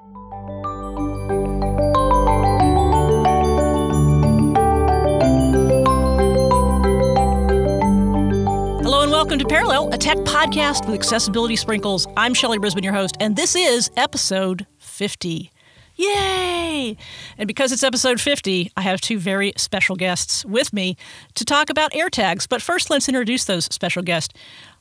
Hello and welcome to Parallel, a tech podcast with accessibility sprinkles. I'm Shelley Brisbane, your host, and this is episode 50. Yay! And because it's episode 50, I have two very special guests with me to talk about AirTags. But first, let's introduce those special guests.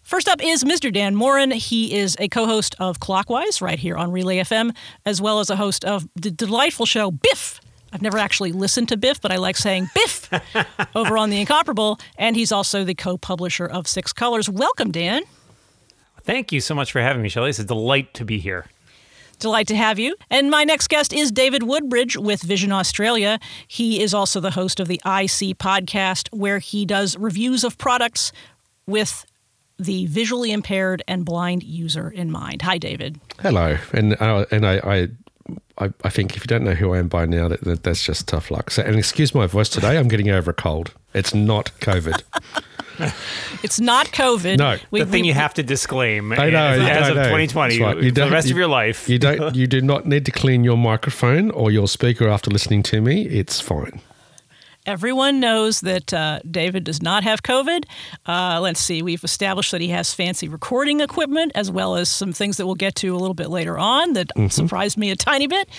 First up is Mr. Dan Moren. He is a co host of Clockwise right here on Relay FM, as well as a host of the delightful show Biff. I've never actually listened to Biff, but I like saying Biff over on The Incomparable. And he's also the co publisher of Six Colors. Welcome, Dan. Thank you so much for having me, Shelley. It's a delight to be here. Delight to have you. And my next guest is David Woodbridge with Vision Australia. He is also the host of the IC podcast, where he does reviews of products with the visually impaired and blind user in mind. Hi, David. Hello, and uh, and I, I I, I think if you don't know who I am by now, that, that, that's just tough luck. So, and excuse my voice today. I'm getting over a cold. It's not COVID. it's not COVID. No, we, the thing we, you have to disclaim. I know, as, as I of know. 2020, right. for the rest you, of your life. You don't. You do not need to clean your microphone or your speaker after listening to me. It's fine. Everyone knows that uh, David does not have COVID. Uh, let's see, we've established that he has fancy recording equipment as well as some things that we'll get to a little bit later on that mm-hmm. surprised me a tiny bit.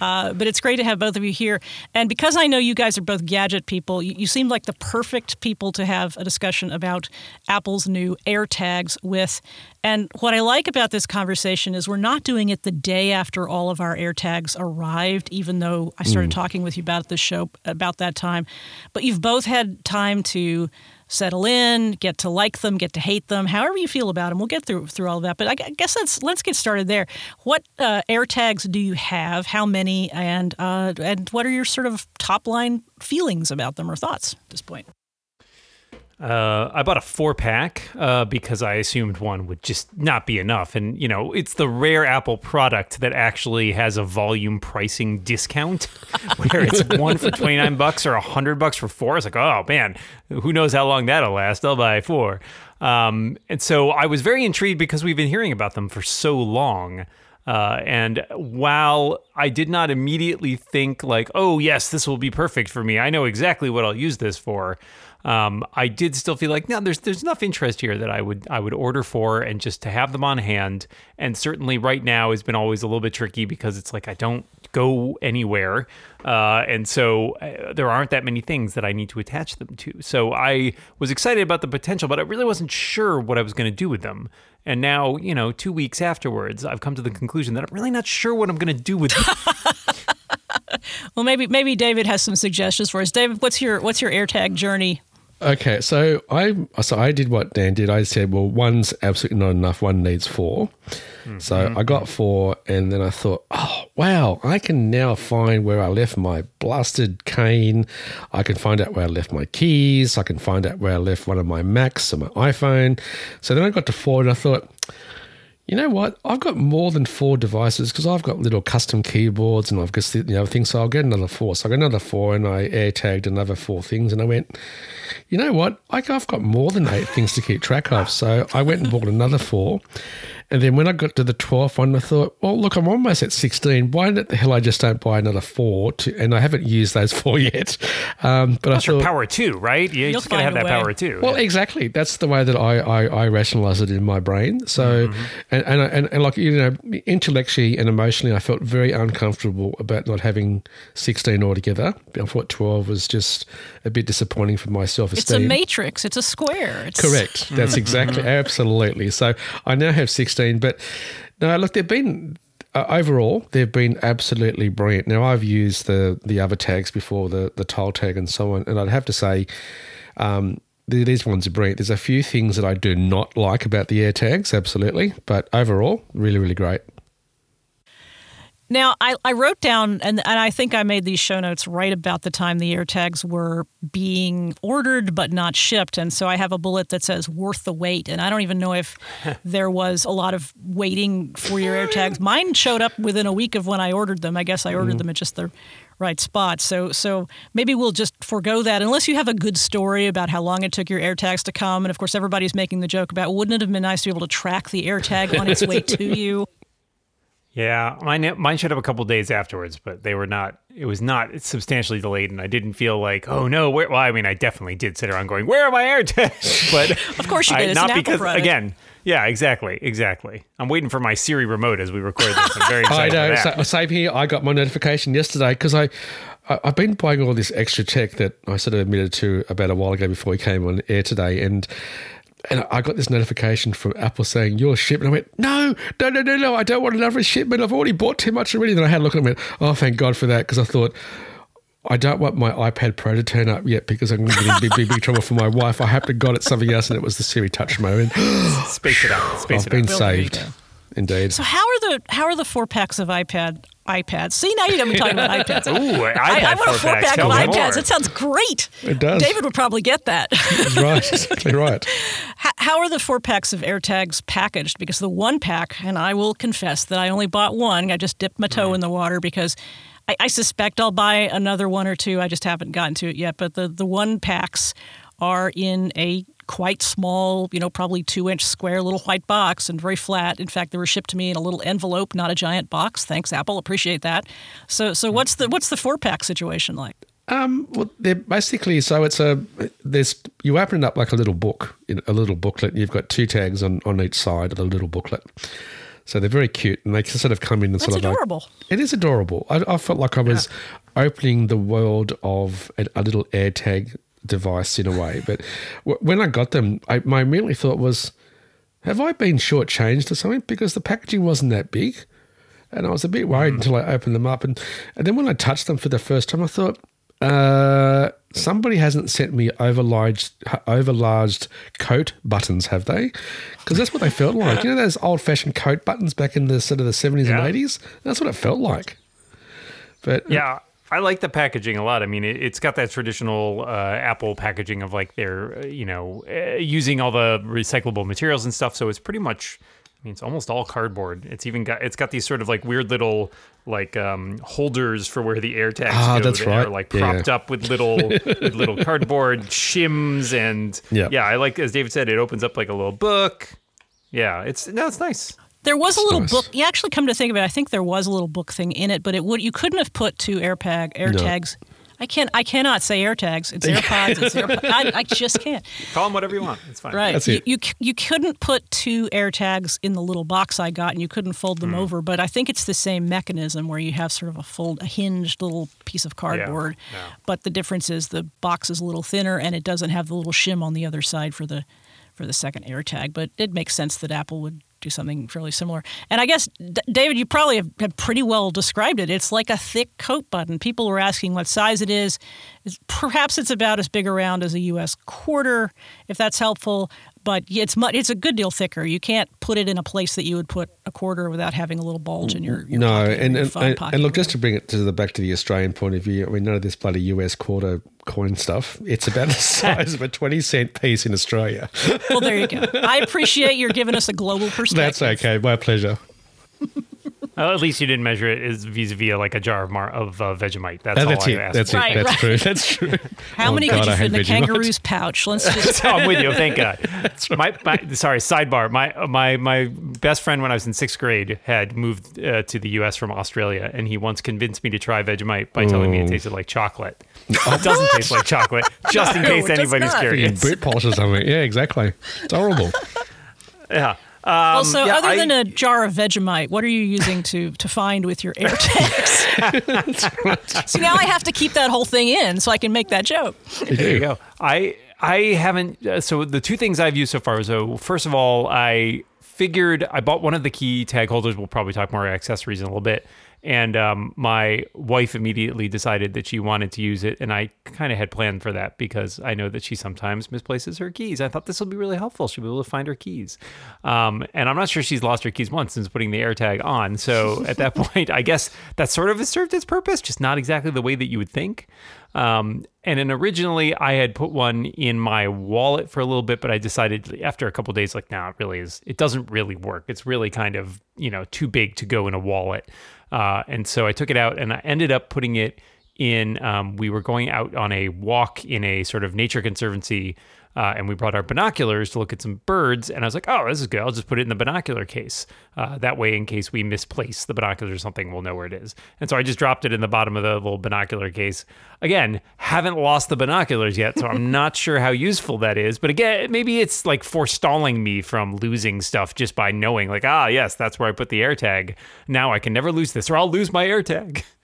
Uh, but it's great to have both of you here. And because I know you guys are both gadget people, you, you seem like the perfect people to have a discussion about Apple's new AirTags with. And what I like about this conversation is we're not doing it the day after all of our AirTags arrived, even though I started mm. talking with you about the show about that time. But you've both had time to settle in, get to like them, get to hate them, however you feel about them. We'll get through through all of that. But I guess let's let's get started there. What uh, AirTags do you have? How many? And uh, and what are your sort of top line feelings about them or thoughts at this point? Uh, I bought a four pack uh, because I assumed one would just not be enough. And, you know, it's the rare Apple product that actually has a volume pricing discount where it's one for 29 bucks or 100 bucks for four. It's like, oh, man, who knows how long that'll last? I'll buy four. Um, and so I was very intrigued because we've been hearing about them for so long. Uh, and while I did not immediately think, like, oh, yes, this will be perfect for me, I know exactly what I'll use this for um, I did still feel like no, there's there's enough interest here that I would I would order for and just to have them on hand. And certainly right now has been always a little bit tricky because it's like I don't go anywhere, uh, and so uh, there aren't that many things that I need to attach them to. So I was excited about the potential, but I really wasn't sure what I was going to do with them. And now, you know, two weeks afterwards, I've come to the conclusion that I'm really not sure what I'm going to do with them. well, maybe maybe David has some suggestions for us. David, what's your what's your AirTag journey Okay, so I so I did what Dan did. I said, well, one's absolutely not enough. One needs 4 mm-hmm. So I got four, and then I thought, oh wow, I can now find where I left my blasted cane. I can find out where I left my keys. I can find out where I left one of my Macs or my iPhone. So then I got to four, and I thought you know what? I've got more than four devices because I've got little custom keyboards and I've got the other things. So I'll get another four. So I got another four and I air tagged another four things. And I went, you know what? I've got more than eight things to keep track of. So I went and bought another four. And then when I got to the 12th one, I thought, well, look, I'm almost at 16. Why the hell I just don't buy another four? To, and I haven't used those four yet. Um, but Plus I thought, power two, right? You're just going to have that way. power two. Well, yeah. exactly. That's the way that I, I, I rationalize it in my brain. So, mm-hmm. and, and, and, and like, you know, intellectually and emotionally, I felt very uncomfortable about not having 16 altogether. I thought 12 was just a bit disappointing for my self esteem. It's a matrix, it's a square. It's... Correct. That's exactly, absolutely. So I now have 16 but no, look, they've been uh, overall they've been absolutely brilliant. Now I've used the the other tags before, the the tile tag and so on, and I'd have to say. Um, these ones are brilliant. There's a few things that I do not like about the air tags, absolutely, but overall, really, really great. Now, I, I wrote down, and, and I think I made these show notes right about the time the AirTags were being ordered but not shipped. And so I have a bullet that says worth the wait. And I don't even know if there was a lot of waiting for your AirTags. Mine showed up within a week of when I ordered them. I guess I ordered mm. them at just the right spot. So so maybe we'll just forego that unless you have a good story about how long it took your AirTags to come. And of course, everybody's making the joke about wouldn't it have been nice to be able to track the AirTag on its way to you? Yeah, mine mine showed up a couple days afterwards, but they were not. It was not substantially delayed, and I didn't feel like, oh no. Where, well, I mean, I definitely did sit around going, "Where are my AirTags?" But Of course you I- did. It's not an because product. again. Yeah, exactly, exactly. I'm waiting for my Siri remote as we record this. I'm very I excited know. for that. sa- Same here. I got my notification yesterday because I, I, I've been buying all this extra tech that I sort of admitted to about a while ago before we came on air today, and and I got this notification from Apple saying your shipment. I went, no, no, no, no, no. I don't want another shipment. I've already bought too much already. Then I had a look at it and went, oh, thank God for that, because I thought. I don't want my iPad Pro to turn up yet because I'm going to get in big, big, big trouble for my wife. I happened to got it something else, and it was the Siri Touch remote. And Space it out. Space I've it been out. Well, there you saved, indeed. So how are the how are the four packs of iPad iPads? See now you got me talking about iPads. Ooh, iPad I, I want a four four packs. pack of iPads. more. It sounds great. It does. David would probably get that. That's right, exactly right. How, how are the four packs of AirTags packaged? Because the one pack, and I will confess that I only bought one. I just dipped my toe in the water because I, I suspect I'll buy another one or two. I just haven't gotten to it yet. But the, the one packs are in a quite small, you know, probably two inch square little white box and very flat. In fact, they were shipped to me in a little envelope, not a giant box. Thanks, Apple. Appreciate that. So, so what's the what's the four pack situation like? Um, well, they're basically so it's a there's you open it up like a little book, in a little booklet. You've got two tags on on each side of the little booklet. So they're very cute, and they sort of come in and That's sort of like- adorable. it is adorable. I, I felt like I was opening the world of a, a little AirTag device in a way. But w- when I got them, I, my immediately thought was, have I been shortchanged or something? Because the packaging wasn't that big. And I was a bit worried until I opened them up. And, and then when I touched them for the first time, I thought, uh, somebody hasn't sent me overlarge, overlarged coat buttons, have they? Because that's what they felt like. You know those old fashioned coat buttons back in the sort of the 70s Yeah. and 80s? That's what it felt like. But Yeah, I like the packaging a lot. I mean, it, it's got that traditional uh, Apple packaging of like they're uh, you know uh, using all the recyclable materials and stuff. So it's pretty much. I mean, it's almost all cardboard. It's even got it's got these sort of like weird little like um, holders for where the air tags Ah, go that's that right. are like Yeah. propped up with little with little cardboard shims and Yeah. yeah, I like as David said, it opens up like a little book. Yeah, it's no, it's nice. There was a little nice. book. You actually come to think of it, I think there was a little book thing in it, but it would you couldn't have put two AirTag AirTags. I can't. I cannot say AirTags. It's AirPods. It's AirPods. I, I just can't. Call them whatever you want. It's fine. Right. That's you, it. you c- you couldn't put two AirTags in the little box I got, and you couldn't fold them mm. over. But I think it's the same mechanism where you have sort of a fold, a hinged little piece of cardboard. yeah. But the difference is the box is a little thinner, and it doesn't have the little shim on the other side for the for the second AirTag. But it makes sense that Apple would do something fairly similar. And I guess D- David, you probably have, have pretty well described it. It's like a thick coat button. People were asking what size it is. It's, perhaps it's about as big around as a U.S. quarter, if that's helpful. But it's mu- it's a good deal thicker. You can't put it in a place that you would put a quarter without having a little bulge in your, your no, pocket and your and, and, and look, just to bring it to the back to the Australian point of view, I mean, none of this bloody US quarter coin stuff. It's about the size of a twenty cent piece in Australia. Well, there you go. I appreciate you're giving us a global perspective. That's okay, my pleasure. Well, at least you didn't measure it as vis-a-vis like a jar of, mar- of uh, Vegemite. That's Oh, all that's I it. asked. That's for. Right. That's right. true. That's true. How Oh, many God, could you fit in a Vegemite. kangaroo's pouch? Let's just. I'm with you. Thank God. My, my sorry. Sidebar. My my my best friend when I was in sixth grade had moved uh, to the U.S. from Australia, and he once convinced me to try Vegemite by telling me it tasted like chocolate. it doesn't taste like chocolate. Just in case anybody's curious. boot polish or something. Yeah, exactly. It's horrible. Yeah. Um, Also, yeah, other I- than a jar of Vegemite, what are you using to to find with your air AirTags? so now I have to keep that whole thing in so I can make that joke. There you go. I I haven't. Uh, so the two things I've used so far. So first of all, I figured I bought one of the key tag holders. We'll probably talk more accessories in a little bit. And um, my wife immediately decided that she wanted to use it, and I kind of had planned for that because I know that she sometimes misplaces her keys. I thought this will be really helpful. She'll be able to find her keys, um, and I'm not sure she's lost her keys once since putting the AirTag on. So at that point, I guess that sort of has served its purpose, just not exactly the way that you would think. Um, and then originally I had put one in my wallet for a little bit, but I decided after a couple days, like, no, it really is. It doesn't really work. It's really kind of you know too big to go in a wallet. Uh, and so I took it out and I ended up putting it in. Um, we were going out on a walk in a sort of nature conservancy uh, and we brought our binoculars to look at some birds. And I was like, oh, this is good. I'll just put it in the binocular case. Uh, that way, in case we misplace the binoculars or something, we'll know where it is. And so I just dropped it in the bottom of the little binocular case. Again, haven't lost the binoculars yet, so I'm not sure how useful that is. But again, maybe it's like forestalling me from losing stuff just by knowing, like, ah, yes, that's where I put the AirTag. Now I can never lose this, or I'll lose my AirTag.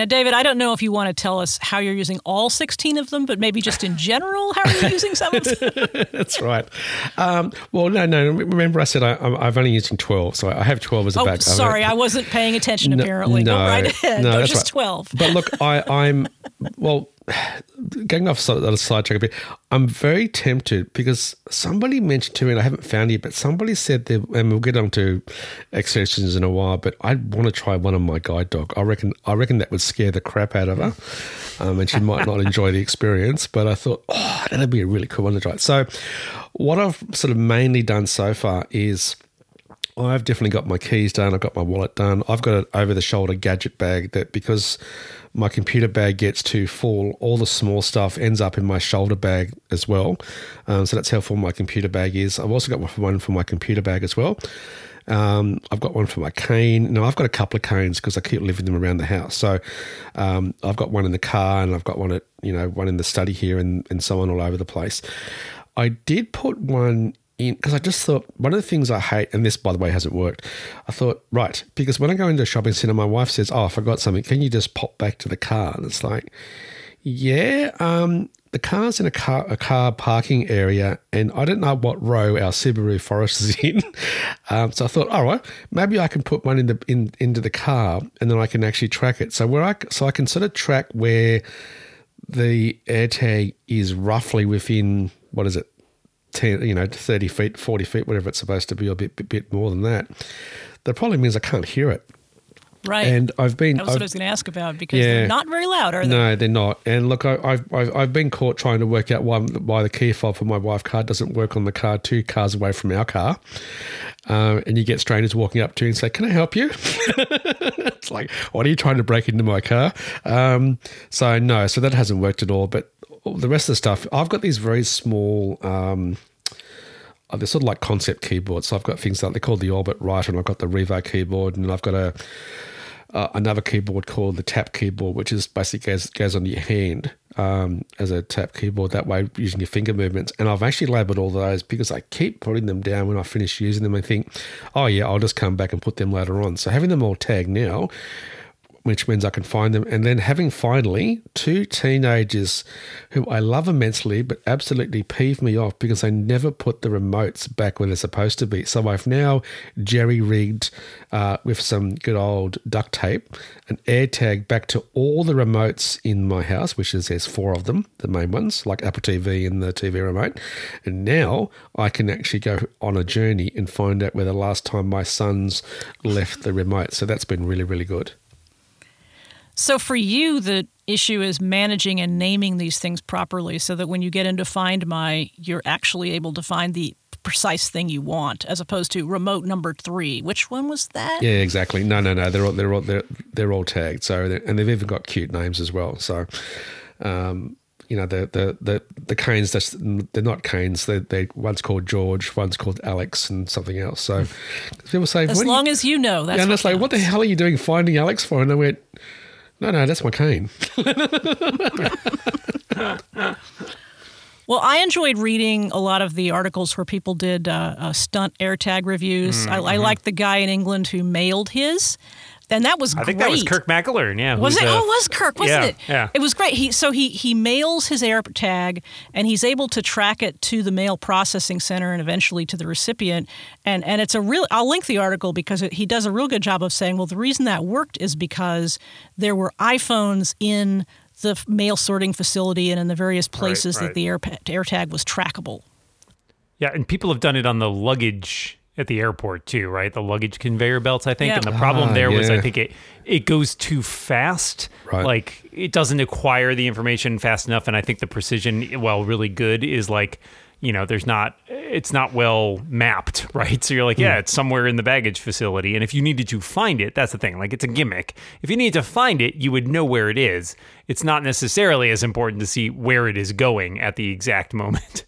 Now, David, I don't know if you want to tell us how you're using all 16 of them, but maybe just in general, how are you using some of them? That's right. Um, well, no, no. Remember, I said I, am only using 12, so I have 12 as a oh, backup. sorry, I wasn't paying attention. Apparently, no, go right ahead. No, that's just right. 12. But look, I, I'm well. Getting off the other side track a bit, I'm very tempted because somebody mentioned to me, and I haven't found it, but somebody said that, and we'll get on to extensions in a while, but I want to try one on my guide dog. I reckon, I reckon that would scare the crap out of her, um, and she might not enjoy the experience. But I thought, oh, that'd be a really cool one to try. So, what I've sort of mainly done so far is. I've definitely got my keys done. I've got my wallet done. I've got an over the shoulder gadget bag that because my computer bag gets too full, all the small stuff ends up in my shoulder bag as well. Um, so that's how full my computer bag is. I've also got one for my computer bag as well. Um, I've got one for my cane. No, I've got a couple of canes because I keep leaving them around the house. So um, I've got one in the car and I've got one at you know one in the study here and, and so on all over the place. I did put one because I just thought one of the things I hate, and this by the way hasn't worked. I thought right because when I go into a shopping center, my wife says, "Oh, I forgot something. Can you just pop back to the car?" And it's like, yeah, um, the car's in a car a car parking area, and I don't know what row our Subaru Forest is in. um, so I thought, all right, maybe I can put one in the in into the car, and then I can actually track it. So where I so I can sort of track where the AirTag is roughly within what is it 10, you know, 30 feet, 40 feet, whatever it's supposed to be, or a bit, bit, bit more than that. The problem is I can't hear it. Right. And I've been. That was I've, what I was going to ask about because Yeah. they're not very loud, are they? no, they're not. And look, I, I've, I've I've been caught trying to work out why why the key fob for my wife's car doesn't work on the car two cars away from our car. Um, and you get strangers walking up to you and say, "Can I help you?" it's like, "What are you trying to break into my car?" Um, so no, so that hasn't worked at all. But the rest of the stuff, I've got these very small. Um, uh, they're sort of like concept keyboards. So I've got things like they're called the Orbit Writer, and I've got the Rivo keyboard, and I've got a uh, another keyboard called the Tap keyboard, which is basically goes, goes on your hand um, as a tap keyboard. That way, using your finger movements. And I've actually labelled all those because I keep putting them down when I finish using them. I think, oh yeah, I'll just come back and put them later on. So having them all tagged now which means I can find them. And then having finally two teenagers who I love immensely, but absolutely peeve me off because they never put the remotes back where they're supposed to be. So I've now jerry rigged uh, with some good old duct tape an AirTag back to all the remotes in my house, which is there's four of them, the main ones, like Apple TV and the TV remote. And now I can actually go on a journey and find out where the last time my sons left the remote. So that's been really, really good. So for you, the issue is managing and naming these things properly so that when you get into Find My, you're actually able to find the precise thing you want, as opposed to remote number three. Which one was that? Yeah, exactly. No, no, no. They're all they're all they're, they're all tagged. So and they've even got cute names as well. So, um, you know, the the the the canes. That's they're not canes. They they one's called George, one's called Alex, and something else. So people say, As are you- long as you know, that's yeah, and it's like, what the hell are you doing finding Alex for? And I went, no, no, that's my cane. Well, I enjoyed reading a lot of the articles where people did uh, uh, stunt AirTag reviews. I, Mm-hmm. I liked the guy in England who mailed his, and that was great. I think that was Kirk McElhearn. Yeah. Was it? uh, oh, it was Kirk, wasn't yeah, it? yeah. It was great. He so he he mails his air tag and he's able to track it to the mail processing center and eventually to the recipient. And and it's a real. I'll link the article because it, he does a real good job of saying, well, the reason that worked is because there were iPhones in the mail sorting facility and in the various places right. that the air AirTag was trackable. Yeah, and people have done it on the luggage at the airport too, right? The luggage conveyor belts, I think. Yeah. And the problem Ah, there was I think it it goes too fast. Right. Like it doesn't acquire the information fast enough and I think the precision while really good is like you know, there's not, it's not well mapped, right? So you're like, yeah, it's somewhere in the baggage facility. And if you needed to find it, that's the thing. Like, it's a gimmick. If you need to find it, you would know where it is. It's not necessarily as important to see where it is going at the exact moment.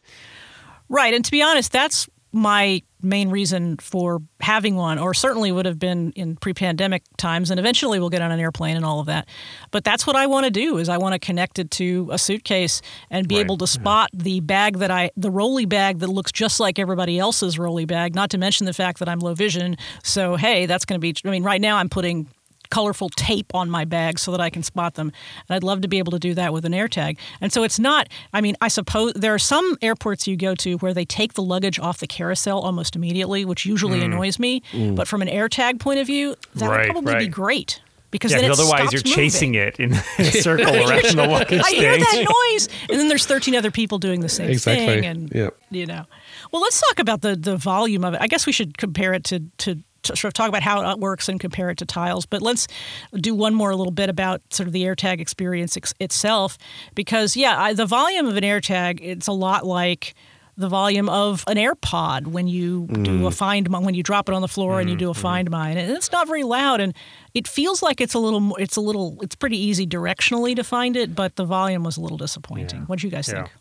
Right. And to be honest, that's my main reason for having one, or certainly would have been in pre-pandemic times, and eventually we'll get on an airplane and all of that. But that's what I want to do is I want to connect it to a suitcase and be Right, able to mm-hmm. spot the bag that I, the rolly bag that looks just like everybody else's rolly bag. Not to mention the fact that I'm low vision. So hey, that's going to be. I mean, right now I'm putting colorful tape on my bag so that I can spot them. And I'd love to be able to do that with an AirTag. And so it's not, I mean, I suppose there are some airports you go to where they take the luggage off the carousel almost immediately, which usually annoys me. But from an AirTag point of view, that Mm. Right, would probably be great. Because Yeah, then it 'cause otherwise stops you're chasing it in a circle around the luggage I hear thing. that noise, and then there's 13 other people doing the same Exactly. thing, and Yep. you know. Well, let's talk about the the volume of it. I guess we should compare it to to. Sort of talk about how it works and compare it to tiles, but let's do one more little bit about sort of the AirTag experience ex- itself, because yeah, I, the volume of an AirTag it's a lot like the volume of an AirPod when you do a mm. find my, when you drop it on the floor and you do a mm-hmm. find mine, and it's not very loud, and it feels like it's a little it's a little it's pretty easy directionally to find it, but the volume was a little disappointing. What do you guys Yeah. think?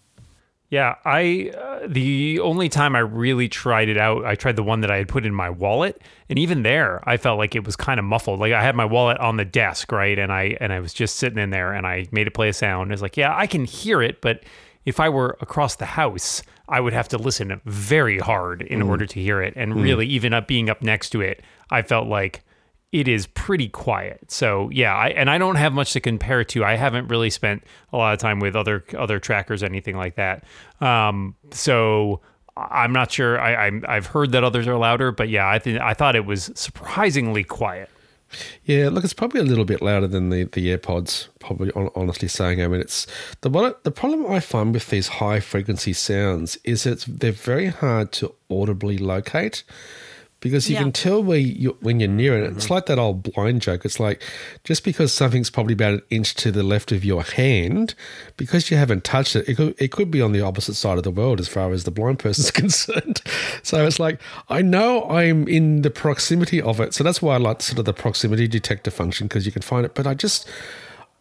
Yeah, I uh, the only time I really tried it out, I tried the one that I had put in my wallet, and even there, I felt like it was kind of muffled. Like I had my wallet on the desk, right, and I and I was just sitting in there, and I made it play a sound. It's like, yeah, I can hear it, but if I were across the house, I would have to listen very hard in order to hear it, and really, even up being up next to it, I felt like it is pretty quiet. So yeah, I, and I don't have much to compare it to. I haven't really spent a lot of time with other other trackers, anything like that. Um, so I'm not sure. I, I'm, I've heard that others are louder, but yeah, I think I thought it was surprisingly quiet. Yeah, look, it's probably a little bit louder than the, the AirPods. Probably, hon- honestly saying, I mean, it's the what the problem I find with these high frequency sounds is it's they're very hard to audibly locate because you Yeah. can tell where you when you're near it. It's like that old blind joke. It's like just because something's probably about an inch to the left of your hand, because you haven't touched it, it could, it could be on the opposite side of the world as far as the blind person's concerned. So it's like I know I'm in the proximity of it, so that's why I like sort of the proximity detector function because you can find it. But I just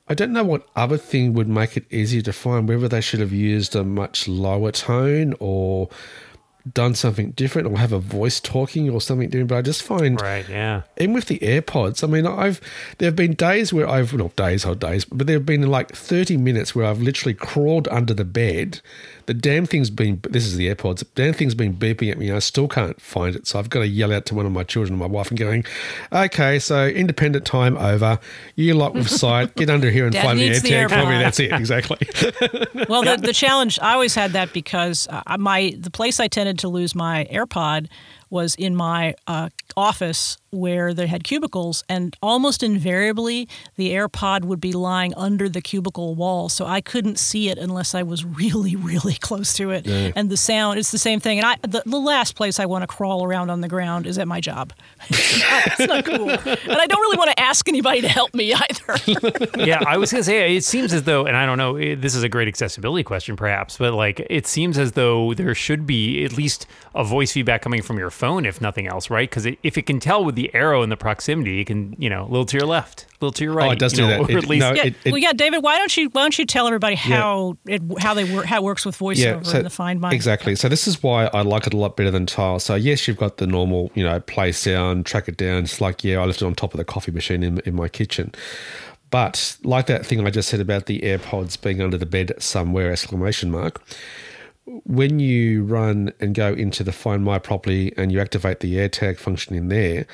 I don't know what other thing would make it easier to find. Whether they should have used a much lower tone or done something different or have a voice talking or something different. But I just find Right? Yeah. even with the AirPods, I mean, I've there have been days where I've not days or days, but there have been like thirty minutes where I've literally crawled under the bed. The damn thing's been this is the AirPods. The damn thing's been beeping at me. and I still can't find it, so I've got to yell out to one of my children, and my wife, and going, "Okay, so independent time over. You lot with sight. Get under here and Dad find the needs the AirTag for me. That's it, exactly." Well, the, the challenge I always had that because uh, my the place I tended to lose my AirPod was in my uh, office where they had cubicles, and almost invariably the AirPod would be lying under the cubicle wall, so I couldn't see it unless I was really, really close to it. And the sound, it's the same thing. And I, the, the last place I want to crawl around on the ground is at my job. it's not cool, and I don't really want to ask anybody to help me either. yeah, I was gonna say it seems as though, and I don't know, eh, this is a great accessibility question, perhaps, but like it seems as though there should be at least a voice feedback coming from your phone, if nothing else, right? Because if it can tell with the arrow and the proximity, it can, you know, a little to your left, a little to your right. Oh, it does do know, that. Or It- at least, no, Yeah, it- it- well, yeah, David. Why don't you why don't you tell everybody how it how they work how it works with voiceover and the Find My Exactly. So this is why I like it a lot better than Tile. So yes, you've got the normal, you know, play sound, track it down. It's like yeah, I left it on top of the coffee machine in, in my kitchen. But like that thing I just said about the AirPods being under the bed somewhere, exclamation mark. When you run and go into the Find My properly and you activate the AirTag function in there,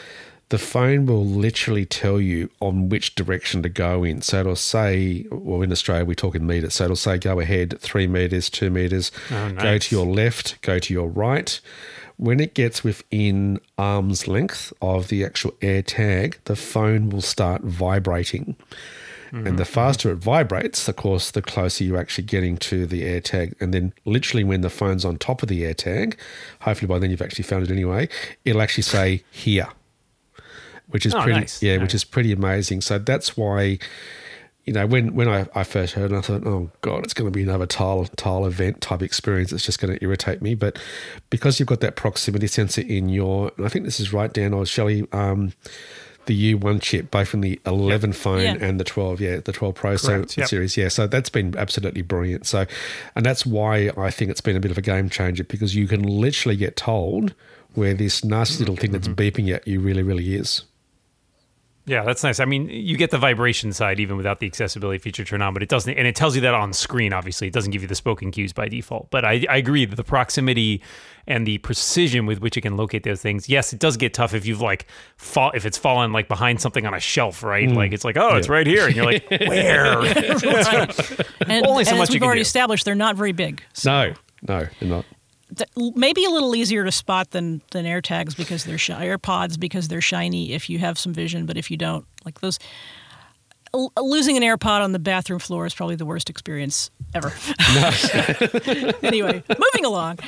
the phone will literally tell you on which direction to go in. So it'll say, well, in Australia, we talk in meters. So it'll say, go ahead three meters, two meters, oh, go nice. to your left, go to your right. When it gets within arm's length of the actual AirTag, the phone will start vibrating. And the faster it vibrates, of course, the closer you're actually getting to the AirTag. And then, literally, when the phone's on top of the AirTag, hopefully by then you've actually found it anyway, it'll actually say here which is Oh, pretty nice. yeah, Nice. which is pretty amazing. So that's why you know, when when I, I first heard, it, I thought, oh god, it's going to be another tile tile event type experience. It's just going to irritate me. But because you've got that proximity sensor in your, and I think this is right, Dan or Shelley. Um, the U1 chip, both in the 11 yep. phone yeah. and the 12, yeah, the 12 Pro so yep. series, yeah. So that's been absolutely brilliant. So, and that's why I think it's been a bit of a game changer because you can literally get told where this nasty little thing that's mm-hmm. beeping at you really, really is. Yeah, that's nice. I mean, you get the vibration side even without the accessibility feature turned on, but it doesn't, and it tells you that on screen. Obviously, it doesn't give you the spoken cues by default. But I, I agree that the proximity and the precision with which it can locate those things. Yes, it does get tough if you've like fall if it's fallen like behind something on a shelf, right? Mm. Like it's like, oh, yeah. it's right here, and you're like, where? and, Only so and much as we've already do. established, they're not very big. So. No, no, they're not maybe a little easier to spot than than AirTags because they're shi- AirPods because they're shiny if you have some vision, but if you don't, like those. losing an AirPod on the bathroom floor is probably the worst experience ever. anyway, moving along.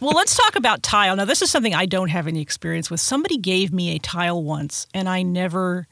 Well, let's talk about tile. Now, this is something I don't have any experience with. Somebody gave me a tile once, and I never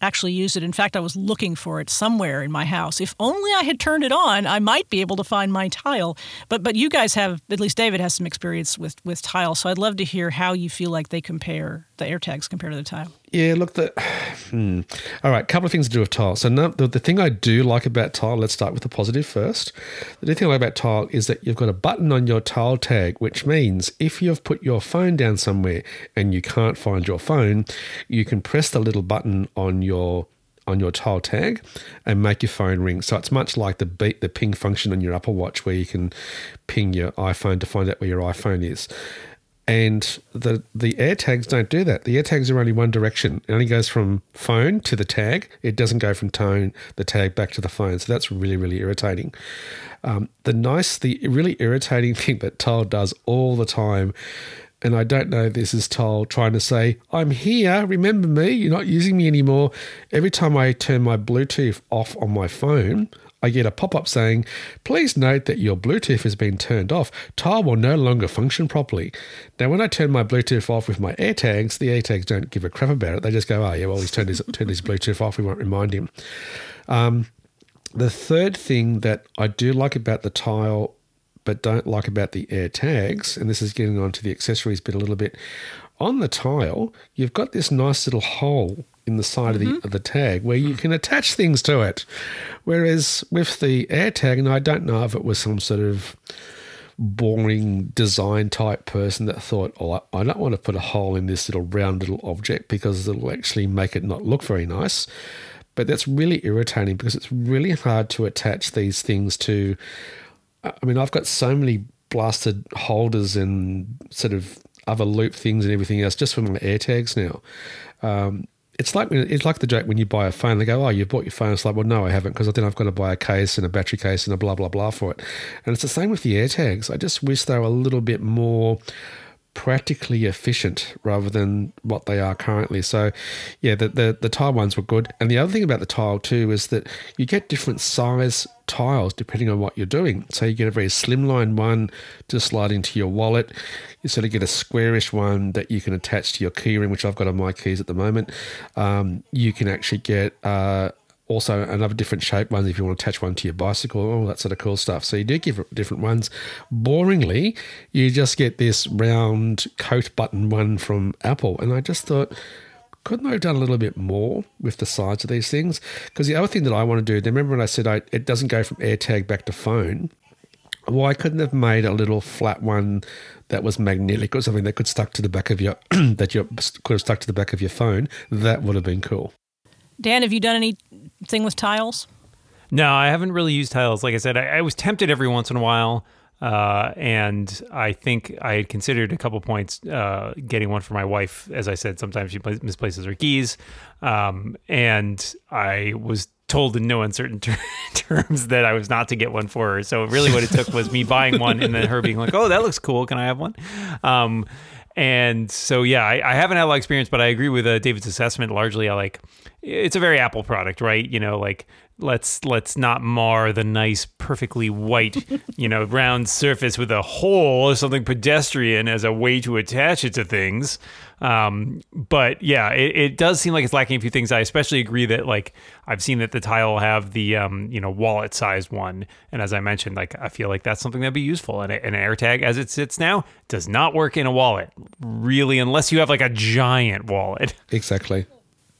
actually used it. In fact, I was looking for it somewhere in my house. If only I had turned it on, I might be able to find my tile. But but you guys have at least David has some experience with with tile, so I'd love to hear how you feel like they compare the AirTags compared to the tile. Yeah, look, the hmm. all right. A couple of things to do with tile. So no, the, the thing I do like about tile. Let's start with the positive first. The thing I like about tile is that you've got a button on your tile tag, which means if you've put your phone down somewhere and you can't find your phone, you can press the little button on your on your tile tag and make your phone ring. So it's much like the beat the ping function on your Apple Watch where you can ping your iPhone to find out where your iPhone is. And the the AirTags don't do that. The AirTags are only one direction. It only goes from phone to the tag. It doesn't go from tone the tag back to the phone. So that's really really irritating. Um, the nice, the really irritating thing that Tile does all the time, and I don't know this is Tile trying to say, I'm here, remember me, you're not using me anymore. Every time I turn my Bluetooth off on my phone, I get a pop up saying, Please note that your Bluetooth has been turned off. Tile will no longer function properly. Now, when I turn my Bluetooth off with my AirTags, the AirTags don't give a crap about it. They just go, Oh, yeah, well, he's turned his, turned his Bluetooth off. We won't remind him. Um, the third thing that I do like about the Tile, but don't like about the AirTags, and this is getting on to the accessories bit a little bit, on the Tile, you've got this nice little hole in the side mm-hmm. of, the, mm-hmm. of the tag where you can attach things to it. Whereas with the AirTag, and I don't know if it was some sort of boring design type person that thought, oh, I don't want to put a hole in this little round little object because it'll actually make it not look very nice. But that's really irritating because it's really hard to attach these things to. I mean, I've got so many blasted holders and sort of other loop things and everything else just for my AirTags now. Um, it's like it's like the joke when you buy a phone. They go, "Oh, you bought your phone." It's like, "Well, no, I haven't," because then I've got to buy a case and a battery case and a blah blah blah for it. And it's the same with the AirTags. I just wish they were a little bit more practically efficient rather than what they are currently. So, yeah, the, the, the tile ones were good. And the other thing about the tile too is that you get different size tiles depending on what you're doing. So you get a very slimline one to slide into your wallet. You sort of get a squarish one that you can attach to your keyring, which I've got on my keys at the moment. Um, you can actually get uh, also another different shape ones if you want to attach one to your bicycle, all that sort of cool stuff. So you do give different ones. Boringly, you just get this round coat button one from Apple. And I just thought, couldn't I have done a little bit more with the sides of these things? Because the other thing that I want to do, remember when I said I, it doesn't go from AirTag back to phone? Why couldn't have made a little flat one that was magnetic or something that could stuck to the back of your that you could have stuck to the back of your phone? That would have been cool. Dan, have you done anything with tiles? No, I haven't really used tiles. Like I said, I, I was tempted every once in a while. Uh, and I think I had considered a couple points uh, getting one for my wife. As I said, sometimes she misplaces her keys, um, and I was told in no uncertain ter- terms that I was not to get one for her. So really, what it took was me buying one and then her being like, "Oh, that looks cool. Can I have one?" Um, and so yeah, I, I, haven't had a lot of experience, but I agree with uh, David's assessment. Largely, I like it's a very Apple product, right? You know, like let's let's not mar the nice, perfectly white, you know, round surface with a hole or something pedestrian as a way to attach it to things. Um, but yeah, it, it does seem like it's lacking a few things. I especially agree that like I've seen that the Tile have the um, you know wallet sized one, and as I mentioned, like I feel like that's something that'd be useful. And an AirTag as it sits now does not work in a wallet, really, unless you have like a giant wallet. Exactly.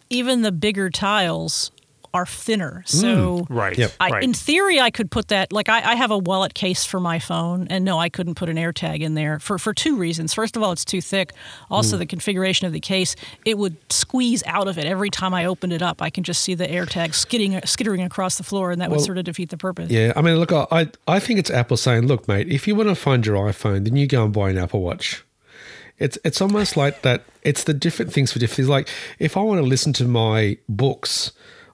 Even the bigger tiles are thinner. So mm. Right. Yep. I, right. in theory, I could put that. Like, I, I have a wallet case for my phone, and no, I couldn't put an AirTag in there for for two reasons. First of all, it's too thick. Also, mm. the configuration of the case, it would squeeze out of it every time I opened it up. I can just see the AirTag skidding skittering across the floor, and that would sort of defeat the purpose. Yeah, I mean, look, I I think it's Apple saying, look, mate, if you want to find your iPhone, then you go and buy an Apple Watch. It's it's almost like that. It's the different things for different things. Like if I want to listen to my books,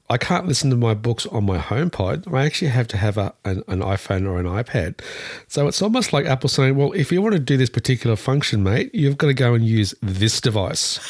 I can't listen to my books on my HomePod. I actually have to have a, an, an iPhone or an iPad. So it's almost like Apple saying, well, if you want to do this particular function, mate, you've got to go and use this device.